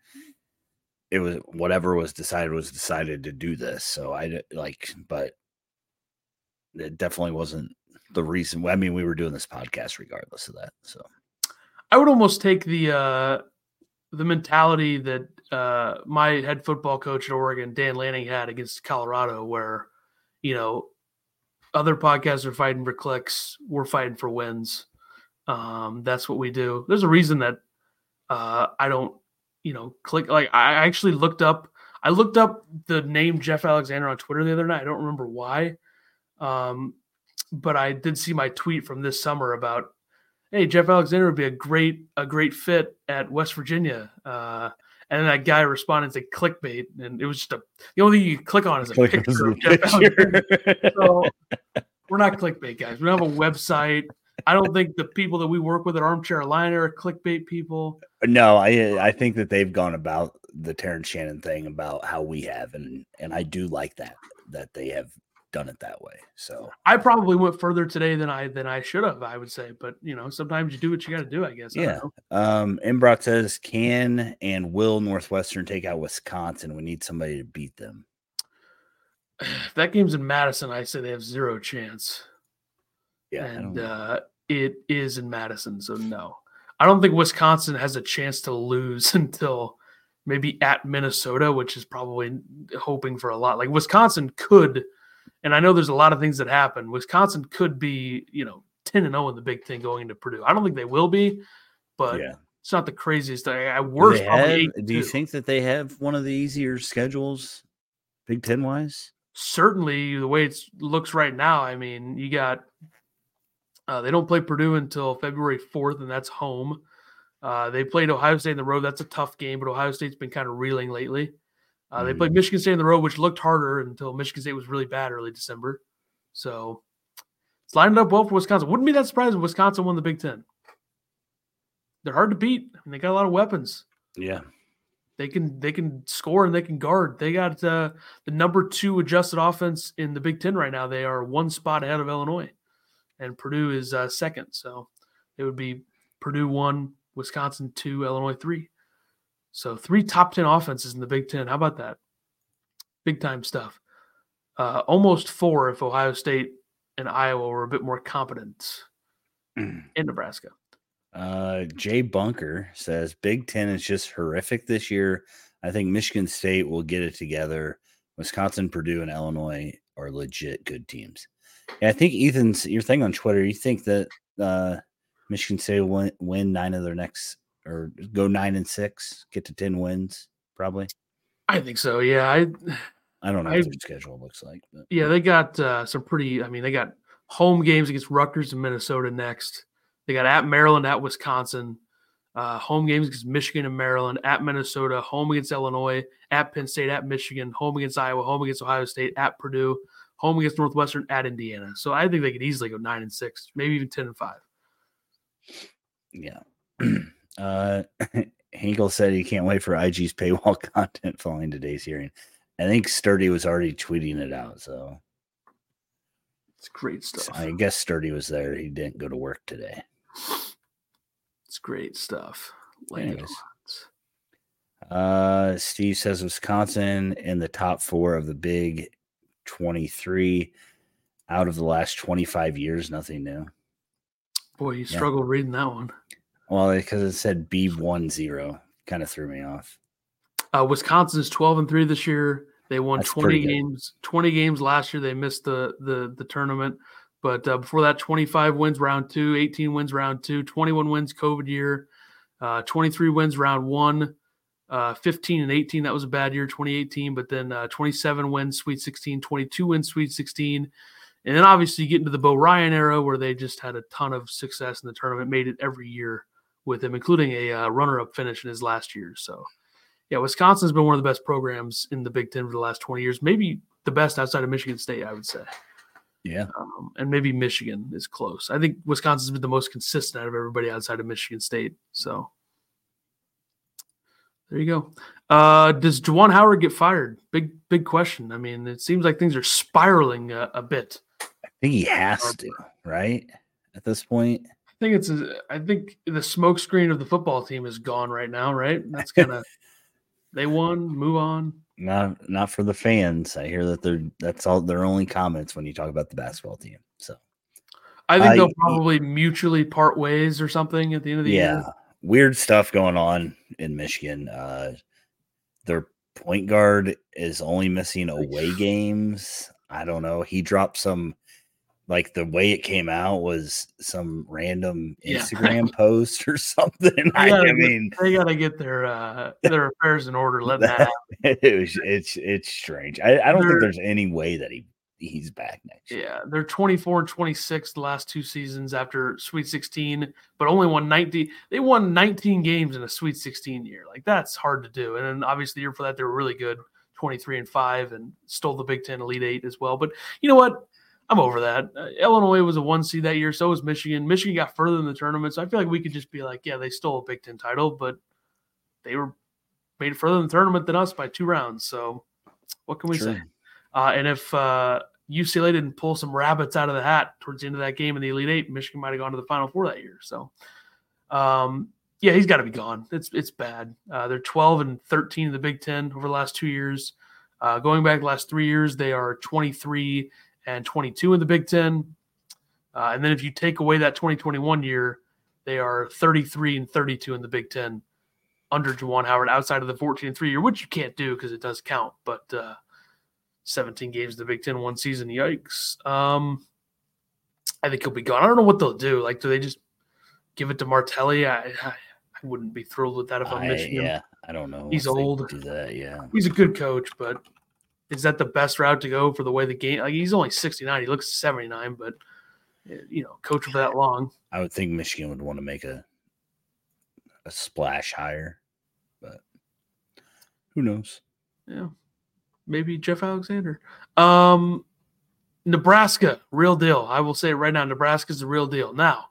it was whatever was decided was decided to do this. So I like, but it definitely wasn't the reason. I mean, we were doing this podcast regardless of that. So I would almost take the uh the mentality that uh my head football coach at Oregon, Dan Lanning, had against Colorado, where you know, other podcasts are fighting for clicks. We're fighting for wins. Um, that's what we do. There's a reason that uh, I don't, you know, click. Like I actually looked up. I looked up the name Jeff Alexander on Twitter the other night. I don't remember why, um, but I did see my tweet from this summer about, hey, Jeff Alexander would be a great a great fit at West Virginia. Uh, and then that guy responded to clickbait, and it was just a the only thing you click on is a click picture of Jeff picture. so we're not clickbait guys. We don't have a website. I don't think the people that we work with at Armchair Illini are clickbait people. No, I I think that they've gone about the Terrence Shannon thing about how we have, and and I do like that that they have done it that way. So I probably went further today than I than I should have. I would say, but you know, sometimes you do what you got to do. I guess. Yeah. I um, Embrot says, "Can and will Northwestern take out Wisconsin? We need somebody to beat them." If that game's in Madison, I say they have zero chance. Yeah, and uh, it is in Madison, so no. I don't think Wisconsin has a chance to lose until maybe at Minnesota, which is probably hoping for a lot. Like Wisconsin could and I know there's a lot of things that happen. Wisconsin could be, you know, 10 and 0 in the Big Ten going into Purdue. I don't think they will be, but yeah. it's not the craziest. I, worst do, do you think that they have one of the easier schedules, Big Ten wise? Certainly, the way it looks right now. I mean, you got uh, they don't play Purdue until February 4th, and that's home. Uh, they played Ohio State in the road. That's a tough game, but Ohio State's been kind of reeling lately. Uh, they played mm. Michigan State in the road, which looked harder until Michigan State was really bad early December. So it's lined up well for Wisconsin. Wouldn't be that surprised if Wisconsin won the Big Ten. They're hard to beat, and they got a lot of weapons. Yeah, they can they can score and they can guard. They got uh, the number two adjusted offense in the Big Ten right now. They are one spot ahead of Illinois, and Purdue is uh, second. So it would be Purdue one, Wisconsin two, Illinois three. So three top 10 offenses in the Big Ten. How about that? Big time stuff. Uh, almost four if Ohio State and Iowa were a bit more competent in Nebraska. Uh, Jay Bunker says Big Ten is just horrific this year. I think Michigan State will get it together. Wisconsin, Purdue, and Illinois are legit good teams. Yeah, I think Ethan's your thing on Twitter. You think that uh, Michigan State will win, win nine of their next or go nine and six, get to ten wins, probably. I think so. Yeah, I. I don't know I, what their schedule looks like. But. Yeah, they got uh, some pretty. I mean, they got home games against Rutgers and Minnesota next. They got at Maryland, at Wisconsin, uh, home games against Michigan and Maryland, at Minnesota, home against Illinois, at Penn State, at Michigan, home against Iowa, home against Ohio State, at Purdue, home against Northwestern, at Indiana. So I think they could easily go nine and six, maybe even ten and five. Yeah, uh, Hinkle said he can't wait for IG's paywall content following today's hearing. I think Sturdy was already tweeting it out, so it's great stuff. I guess Sturdy was there. He didn't go to work today. It's great stuff. Anyways. Uh, Steve says Wisconsin in the top four of the Big 23 out of the last 25 years. Nothing new. Boy, you struggled yeah. reading that one. Well, because it said B10, kind of threw me off. Uh, Wisconsin's 12 and 3 this year. They won That's 20 games. 20 games last year. They missed the the the tournament. But uh, before that, 25 wins round two, 18 wins round two, 21 wins COVID year, uh, 23 wins round one, uh, 15 and 18. That was a bad year, 2018. But then uh, 27 wins, Sweet 16, 22 wins, Sweet 16. And then obviously you get into the Bo Ryan era where they just had a ton of success in the tournament, made it every year with him, including a uh, runner up finish in his last year. So, yeah, Wisconsin's been one of the best programs in the Big Ten for the last 20 years, maybe the best outside of Michigan State, I would say. Yeah. Um, and maybe Michigan is close. I think Wisconsin's been the most consistent out of everybody outside of Michigan State. So there you go. Uh, does Juwan Howard get fired? Big, big question. I mean, it seems like things are spiraling a, a bit. I think he has to, right? At this point, I think it's. A, I think the smokescreen of the football team is gone right now. Right? That's kind of. they won. Move on. Not, not for the fans. I hear that they're. That's all their only comments when you talk about the basketball team. So. I think they'll probably mutually part ways or something at the end of the year. yeah, year. Weird stuff going on in Michigan. Uh, their point guard is only missing away games. I don't know. He dropped some like the way it came out was some random Instagram yeah. post or something. I, I, mean, they got to get their uh, their affairs in order. Let that. that it was it's it's strange. I, I don't They're, think there's any way that he he's back next year. Yeah, they're 24 and 26 the last two seasons after Sweet 16, but only won 19. They won 19 games in a Sweet 16 year. Like that's hard to do. And then obviously the year for that they were really good, 23 and 5 and stole the Big 10 Elite 8 as well. But you know what? I'm over that. Uh, Illinois was a one seed that year, so was Michigan. Michigan got further in the tournament, so I feel like we could just be like, yeah, they stole a Big 10 title, but they were made further in the tournament than us by two rounds. So what can we say? Uh, and if uh, UCLA didn't pull some rabbits out of the hat towards the end of that game in the Elite Eight, Michigan might have gone to the Final Four that year. So, um, yeah, he's got to be gone. It's it's bad. Uh, they're 12 and 13 in the Big Ten over the last two years. Uh, going back the last three years, they are 23 and 22 in the Big Ten. Uh, and then if you take away that 2021 year, they are 33 and 32 in the Big Ten under Juwan Howard outside of the 14 and 3 year, which you can't do because it does count. But uh, 17 games in the Big Ten one season. Yikes. Um, I think he'll be gone. I don't know what they'll do. Like, do they just give it to Martelli? I, I, I wouldn't be thrilled with that if I'm Michigan. Yeah, I don't know. He's old. Do that, yeah. He's a good coach, but is that the best route to go for the way the game? Like, he's only 69. He looks 79, but eh, you know, coach for that long. I would think Michigan would want to make a a splash higher, but who knows? Yeah maybe Jeff Alexander. Um, Nebraska, real deal. I will say right now, Nebraska's the real deal. Now,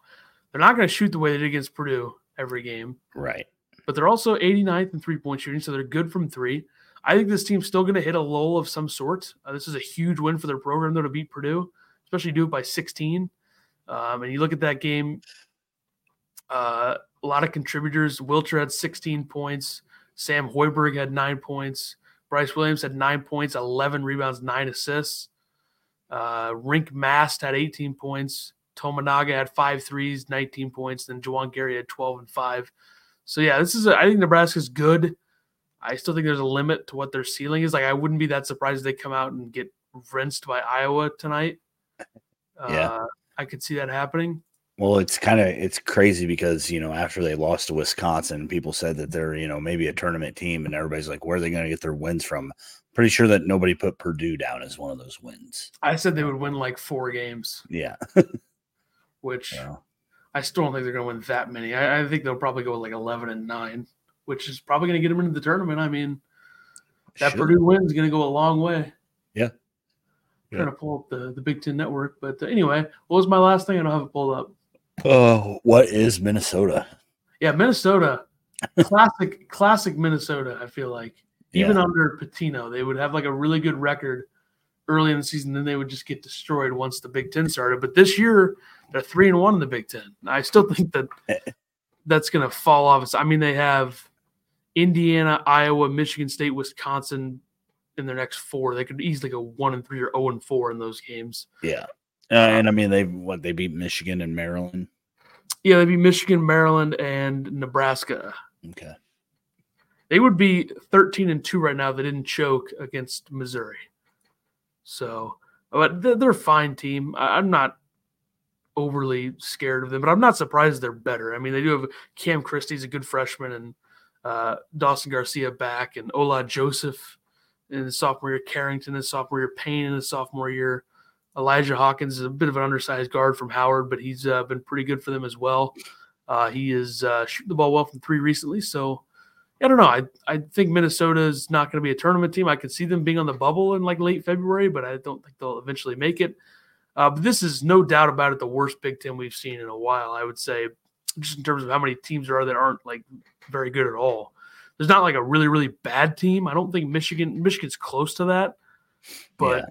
they're not going to shoot the way they did against Purdue every game. Right. But they're also 89th in three point shooting, so they're good from three. I think this team's still going to hit a lull of some sort. Uh, this is a huge win for their program, though, to beat Purdue, especially do it by 16. Um, and you look at that game, uh, a lot of contributors. Wilcher had 16 points. Sam Hoiberg had nine points. Brice Williams had nine points, 11 rebounds, nine assists. Uh, Rienk Mast had 18 points. Tominaga had five threes, 19 points. Then Juwan Gary had 12 and five. So, yeah, this is, a, I think Nebraska's good. I still think there's a limit to what their ceiling is. Like, I wouldn't be that surprised if they come out and get rinsed by Iowa tonight. Yeah. Uh, I could see that happening. Well, it's kind of it's crazy because you know after they lost to Wisconsin, people said that they're you know maybe a tournament team, and everybody's like, where are they going to get their wins from? Pretty sure that nobody put Purdue down as one of those wins. I said they would win like four games. Yeah, which yeah. I still don't think they're going to win that many. I, I, think they'll probably go like eleven and nine, which is probably going to get them into the tournament. I mean, that Should. Purdue win is going to go a long way. Yeah. Trying to pull up the, the Big Ten network, but uh, anyway, what was my last thing? I don't have it pulled up. Oh, what is Minnesota? Yeah, Minnesota, classic, classic Minnesota. I feel like even Yeah. under Pitino, they would have like a really good record early in the season. Then they would just get destroyed once the Big Ten started. But this year, they're three and one in the Big Ten. I still think that eh. that's going to fall off. I mean, they have Indiana, Iowa, Michigan State, Wisconsin in their next four. They could easily go one and three or zero and four in those games. Yeah. Uh, and I mean, they what they beat Michigan and Maryland. Yeah, they'd be Michigan, Maryland, and Nebraska. Okay. They would be 13 and 2 right now if they didn't choke against Missouri. So, but they're, a fine team. I'm not overly scared of them, but I'm not surprised they're better. I mean, they do have Cam Christie's a good freshman and uh, Dawson Garcia back and Ola Joseph in his sophomore year, Carrington in his sophomore year, Payne in his sophomore year. Elijah Hawkins is a bit of an undersized guard from Howard, but he's uh, been pretty good for them as well. Uh, he is uh, shooting the ball well from three recently, so I don't know. I I think Minnesota is not going to be a tournament team. I could see them being on the bubble in like late February, but I don't think they'll eventually make it. Uh, but this is no doubt about it the worst Big Ten we've seen in a while. I would say, just in terms of how many teams there are that aren't like very good at all. There's not like a really really bad team. I don't think Michigan Michigan's close to that, but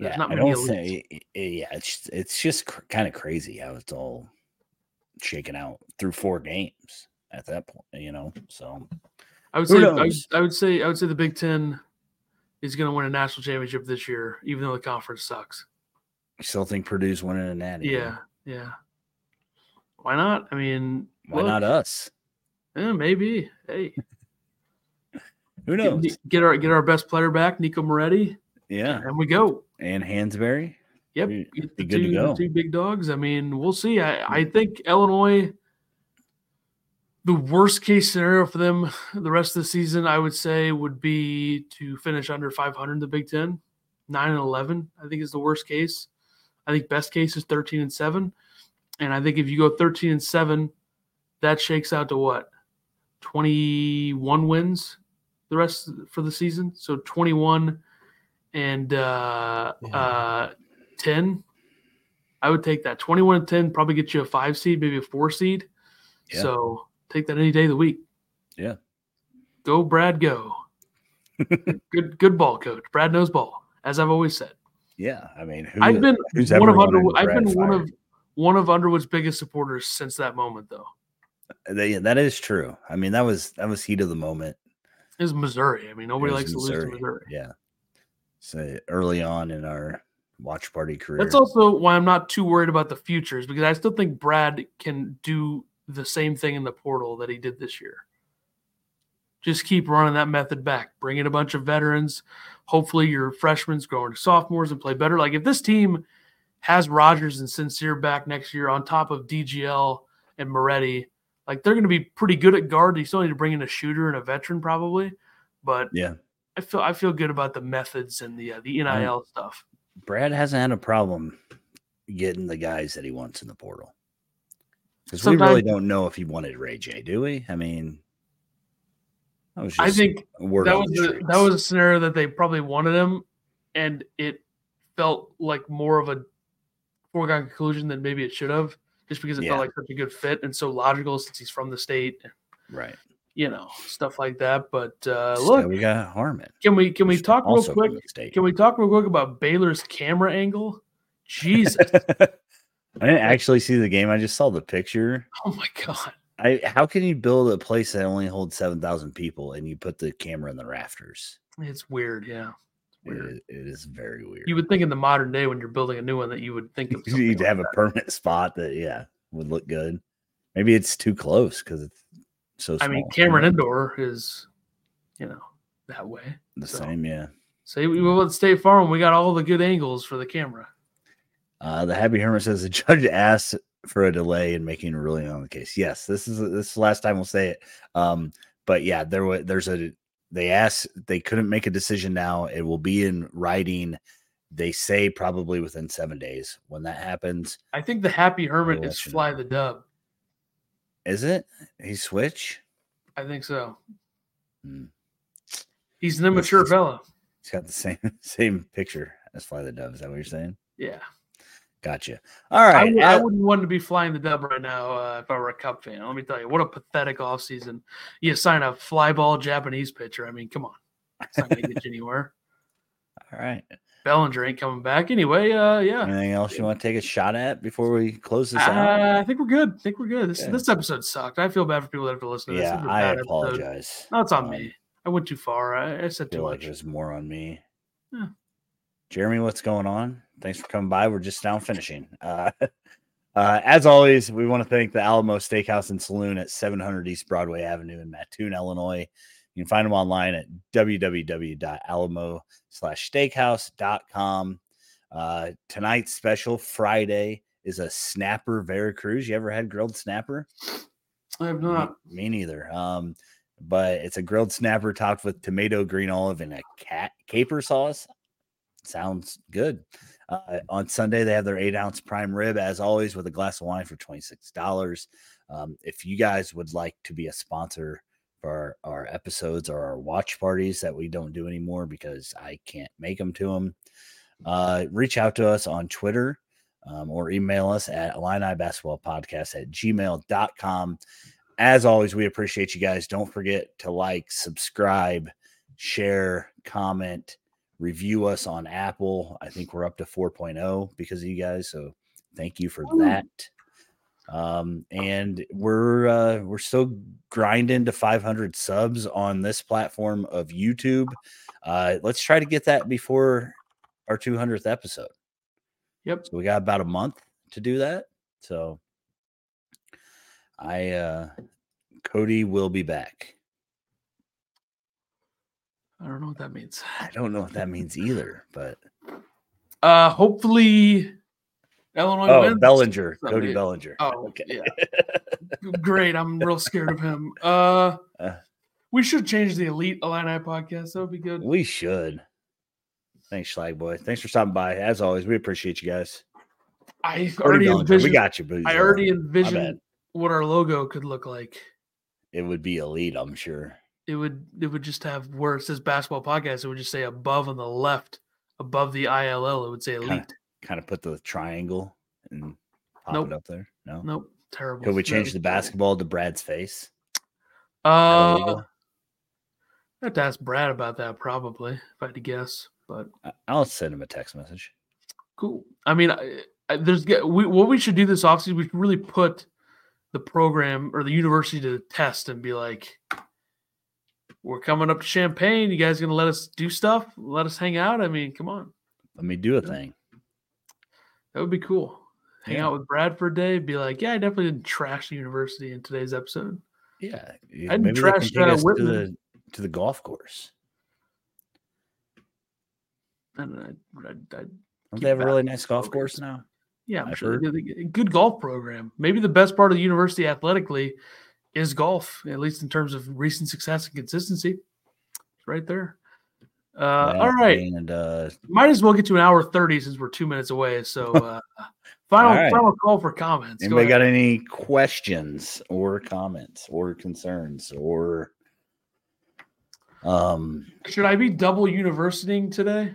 there's Yeah, not I don't elites. say. Yeah, it's it's just cr- kind of crazy how it's all shaken out through four games at that point. You know, so I would say I would. I would say I would say the Big Ten is going to win a national championship this year, even though the conference sucks. I still think Purdue's winning a natty. Yeah, yeah. Why not? I mean, Why look, not us? eh, maybe. Hey, Who knows? get, get our get our best player back, Nico Moretti, Yeah, and we go. And Hansberry. Yep, Be- get be the good two, the go. two big dogs. I mean, we'll see. I, I think Illinois. The worst case scenario for them the rest of the season, I would say, would be to finish under 500 in the Big Ten. Nine and 11, I think, is the worst case. I think best case is 13 and seven, and I think if you go 13 and seven, that shakes out to what 21 wins the rest for the season. So 21 and uh, Yeah. uh, 10. I would take that 21 and 10, probably get you a five seed, maybe a four seed. Yeah. So take that any day of the week. Yeah. Go, Brad, go. good, good ball coach. Brad knows ball, as I've always said. Yeah, I mean, who, I've been who's one of Underwood. I've been one of one of Underwood's biggest supporters since that moment, though. They- that is true. I mean, that was that was heat of the moment. Is Missouri. I mean, nobody likes to lose to Missouri. Yeah. So early on in our watch party career. That's also why I'm not too worried about the futures because I still think Brad can do the same thing in the portal that he did this year. Just keep running that method back. Bring in a bunch of veterans. Hopefully, your freshmen's growing to sophomores and play better. Like if this team has Rodgers and Sencire back next year on top of DGL and Moretti, like they're going to be pretty good at guard. You still need to bring in a shooter and a veteran probably, but yeah. I feel I feel good about the methods and the uh, the NIL stuff. Brad hasn't had a problem getting the guys that he wants in the portal. Because we really don't know if he wanted RayJ, do we? I mean, that was just I think that was the that was a scenario that they probably wanted him, and it felt like more of a foregone conclusion than maybe it should have, just because it Yeah. felt like such a good fit and so logical since he's from the state, right. You know, stuff like that. But uh, So look, we got Harmon. can we can we talk real quick? Can we talk real quick about Baylor's camera angle? Jesus! I didn't actually see the game. I just saw the picture. oh my god! I how can you build a place that only holds seven thousand people and you put the camera in the rafters? It's weird. Yeah, it's weird. it is very weird. You would think in the modern day when you're building a new one that you would think of. You'd like have a permanent spot that yeah would look good. Maybe it's too close because it's so. I mean, Cameron Indoor is, you know, that way. the so- same, yeah. Say we will at State Farm. We got all the good angles for the camera. Uh, the Happy Hermit says the judge asked for a delay in making a ruling on the case. Yes, this is this is the last time we'll say it. Um, but yeah, there was there's a they asked they couldn't make a decision now. It will be in writing. They say probably within seven days. When that happens, I think the Happy Hermit is Fly the Dub. Is it? He switch. I think so. Hmm. He's an immature is- fella. He's got the same same picture as Fly the Dove. Is that what you're saying? Yeah. Gotcha. All right. I, w- uh, I wouldn't want to be flying the dub right now uh, if I were a Cup fan. Let me tell you, what a pathetic offseason. You sign a flyball Japanese pitcher. I mean, come on. It's not going to get you anywhere. All right. Bellinger ain't coming back anyway. Uh, yeah. Anything else you want to take a shot at before we close this out? Uh, I think we're good. I think we're good. This Okay. this episode sucked. I feel bad for people that have to listen to this. Yeah, This I bad episode. apologize. No, it's on Um, me. I went too far. I, I said feel too like much. there's more on me. Yeah. Jeremy, what's going on? Thanks for coming by. We're just now finishing. Uh, uh, as always, we want to thank the Alamo Steakhouse and Saloon at 700 East Broadway Avenue in Mattoon, Illinois. You can find them online at www.alamo slash steakhouse.com. Uh, tonight's special Friday is a snapper Veracruz. You ever had grilled snapper? I have Me- not. Me, neither. Um, but it's a grilled snapper topped with tomato, green olive, and a cat caper sauce. Sounds good. Uh, on Sunday, they have their eight ounce prime rib, as always, with a glass of wine for $26. Um, if you guys would like to be a sponsor for our, our episodes or our watch parties that we don't do anymore because I can't make them to them, uh, reach out to us on Twitter um, or email us at Illini Basketball Podcast at gmail.com. As always, we appreciate you guys. Don't forget to like, subscribe, share, comment, review us on Apple. I think we're up to 4.0 because of you guys. So thank you for that. Um, and we're uh, we're still grinding to 500 subs on this platform of YouTube. Uh, let's try to get that before our 200th episode. Yep. So we got about a month to do that. So I uh Cody will be back. I don't know what that means. I don't know what that means either, but Uh, hopefully, Illinois oh wins. Bellinger, Cody Sunday. Bellinger. Oh, okay. yeah. Great. I'm real scared of him. Uh, Uh. we should change the Elite Illini podcast. That would be good. we should. Thanks, Schlag Boy. Thanks for stopping by. As always, we appreciate you guys. I Cody already Bellinger, we got you, booze. I already envisioned what our logo could look like. It would be elite, I'm sure. It would. It would just have where it says basketball podcast. It would just say above on the left, above the ILL. It would say Kinda- Elite. Kind of put the triangle and pop Nope. it up there. No. Nope. Terrible. Could we change the basketball to Brad's face? Uh. I have to ask Brad about that probably if I had to guess. But I'll send him a text message. Cool. I mean, I, I, there's we, what we should do this offseason. We should really put the program or the university to the test and be like, "We're coming up to Champaign. You guys gonna let us do stuff? Let us hang out? I mean, come on, Let me do a thing. That would be cool. Hang Yeah. out with Brad for a day. Be like, yeah, I definitely didn't trash the university in today's episode. Yeah, I didn't trash, uh, us to the to the golf course. And I, I, I Don't they have a really nice golf course now? yeah, I'm I've sure heard. they get a good golf program. Maybe the best part of the university athletically is golf, at least in terms of recent success and consistency. It's right there. Uh, all right. and uh, Might as well get to an hour 30 since we're two minutes away. So, uh, final, right. final call for comments. Go anybody ahead. got any questions or comments or concerns or um? Should I be double universitying today?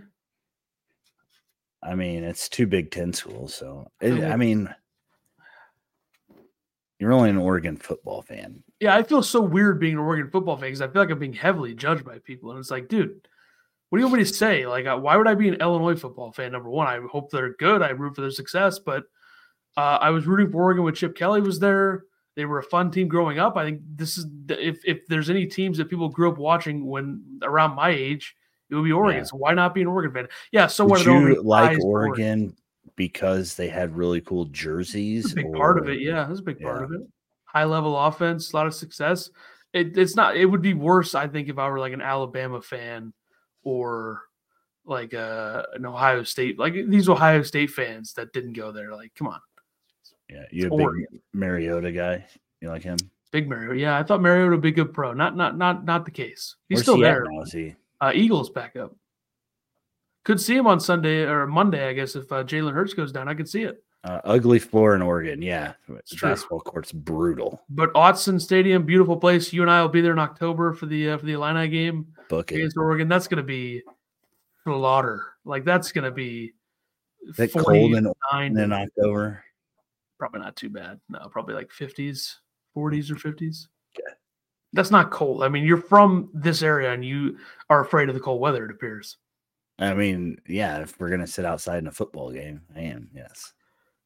I mean, it's two Big Ten schools, so it, I mean, you're only an Oregon football fan. Yeah, I feel so weird being an Oregon football fan because I feel like I'm being heavily judged by people. And it's like, dude, what do you want me to say? Like, uh, why would I be an Illinois football fan? Number one, I hope they're good. I root for their success. But uh, I was rooting for Oregon when Chip Kelly was there. They were a fun team growing up. I think this is if if there's any teams that people grew up watching when around my age, it would be Oregon. Yeah. So why not be an Oregon fan? Yeah. So Would you like Oregon because they had really cool jerseys? Big part of it. Yeah, that's a big part Yeah. of it. High level offense, a lot of success. It, it's not. It would be worse, I think, if I were like an Alabama fan or like uh, an Ohio State. Like these Ohio State fans that didn't go there. Like, come on, Yeah, you a big. Mariota guy. You like him? big Mariota. Yeah, I thought Mariota would be a good pro. Not not not not the case. He's Where's still he there. now? Is he? Uh, Eagles backup. Could see him on Sunday or Monday, I guess. If uh, Jalen Hurts goes down, I could see it. Uh, ugly floor in Oregon. Yeah, true. basketball court's brutal. But Autzen Stadium, beautiful place. You and I will be there in October for the uh, for the Illini game. Book it. against Oregon, that's going to be slaughter. Like that's going to be Is it cold in, in October? Probably not too bad. No, probably like 50s, 40s or 50s. Yeah. That's not cold. I mean, you're from this area and you are afraid of the cold weather, it appears. I mean, yeah, if we're gonna sit outside in a football game, I am, yes.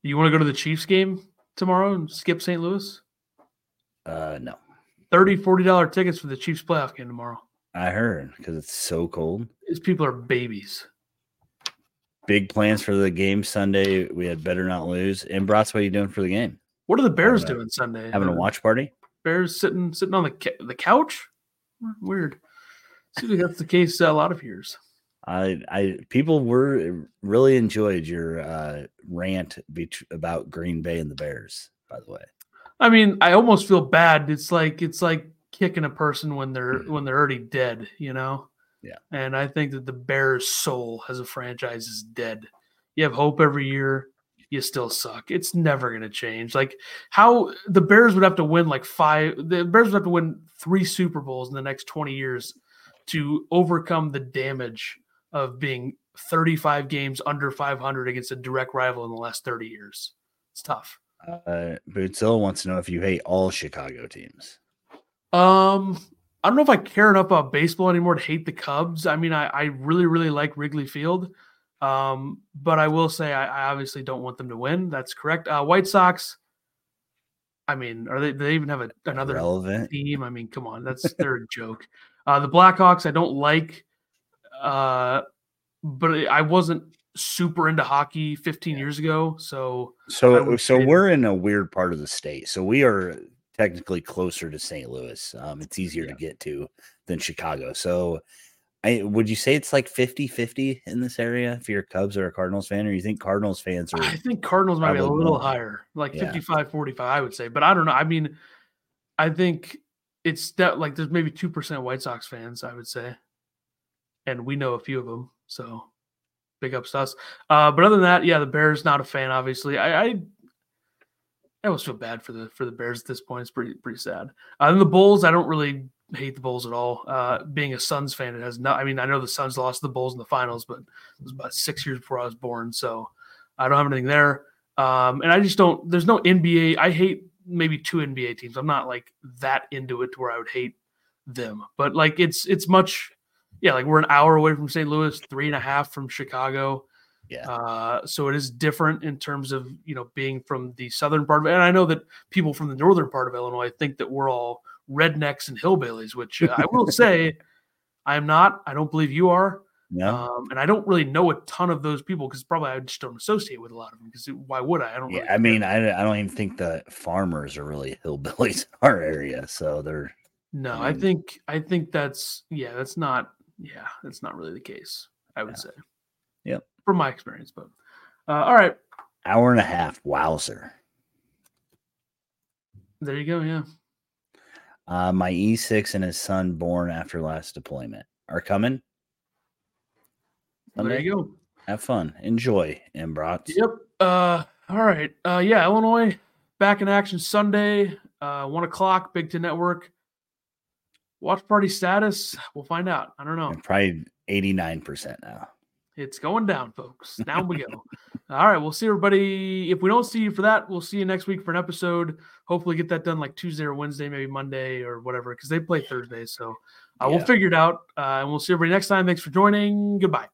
You want to go to the Chiefs game tomorrow and skip St. Louis? Uh no. 30 $40 tickets for the Chiefs playoff game tomorrow. I heard because it's so cold. These people are babies. Big plans for the game Sunday. We had better not lose. And Brats, what are you doing for the game? What are the Bears having doing Sunday? Having a watch party? Bears sitting sitting on the the couch. Weird. Seems like that's the case a lot of years. I, I people were really enjoyed your uh, rant be- about Green Bay and the Bears. By the way, I mean, I almost feel bad. It's like it's like kicking a person when they're mm-hmm. when they're already dead, you know? Yeah. And I think that the Bears soul as a franchise is dead. You have hope every year, you still suck. It's never going to change. Like how the Bears would have to win like five the Bears would have to win 3 Super Bowls in the next 20 years to overcome the damage of being 35 games under 500 against a direct rival in the last 30 years. It's tough. Uh, Bootzilla wants to know if you hate all Chicago teams. Um, I don't know if I care enough about baseball anymore to hate the Cubs. I mean, I, I really, really like Wrigley Field. Um, but I will say I, I obviously don't want them to win. That's correct. Uh, White Sox. I mean, are they? they even have a, another Relevant. team? I mean, come on, that's they're a joke. Uh, the Blackhawks, I don't like. Uh, but I wasn't super into hockey 15 years ago. So, so, so we're in a weird part of the state. So we are technically closer to St. Louis. Um, it's easier yeah. to get to than Chicago. So, I would you say it's like 50-50 in this area if you're a Cubs or a Cardinals fan, or you think Cardinals fans are? I think Cardinals might be a little more. higher, like yeah. 55-45, I would say. But I don't know. I mean, I think it's that like there's maybe two percent White Sox fans, I would say, and we know a few of them. So big ups to us. Uh, but other than that, yeah, the Bears not a fan. Obviously, I, I, I always feel bad for the for the Bears at this point. It's pretty pretty sad. Uh, and the Bulls, I don't really hate the Bulls at all. Uh, being a Suns fan, it has not. I mean, I know the Suns lost the Bulls in the finals, but it was about six years before I was born, so I don't have anything there. Um, and I just don't. There's no NBA. I hate maybe two NBA teams. I'm not like that into it to where I would hate them, but like it's it's much yeah, like we're an hour away from St. Louis, three and a half from Chicago. Yeah. Uh, so it is different in terms of you know being from the southern part of it. And I know that people from the northern part of Illinois think that we're all rednecks and hillbillies, which uh, I will say I am not. I don't believe you are. No. Um, and I don't really know a ton of those people because probably I just don't associate with a lot of them. Because why would I? I don't. Yeah, really I mean, I, I don't even think the farmers are really hillbillies in our area, so they're. No, I, mean, I think I think that's yeah, that's not yeah, that's not really the case. I would yeah. say. Yep. From my experience, but uh, all right. Hour and a half. Wowzer. There you go. Yeah. Uh, my E6 and his son, born after last deployment, are coming. Sunday. There you go. Have fun. Enjoy, Embrats. Yep. Uh, all right. Uh, yeah, Illinois back in action Sunday, uh, one o'clock, Big Ten Network. Watch party status, we'll find out. I don't know. Probably 89% now. It's going down, folks. Down we go. All right, we'll see everybody. If we don't see you for that, we'll see you next week for an episode. Hopefully, get that done like Tuesday or Wednesday, maybe Monday or whatever, because they play Thursday. So uh, yeah. we'll figure it out. Uh, and we'll see everybody next time. Thanks for joining. Goodbye.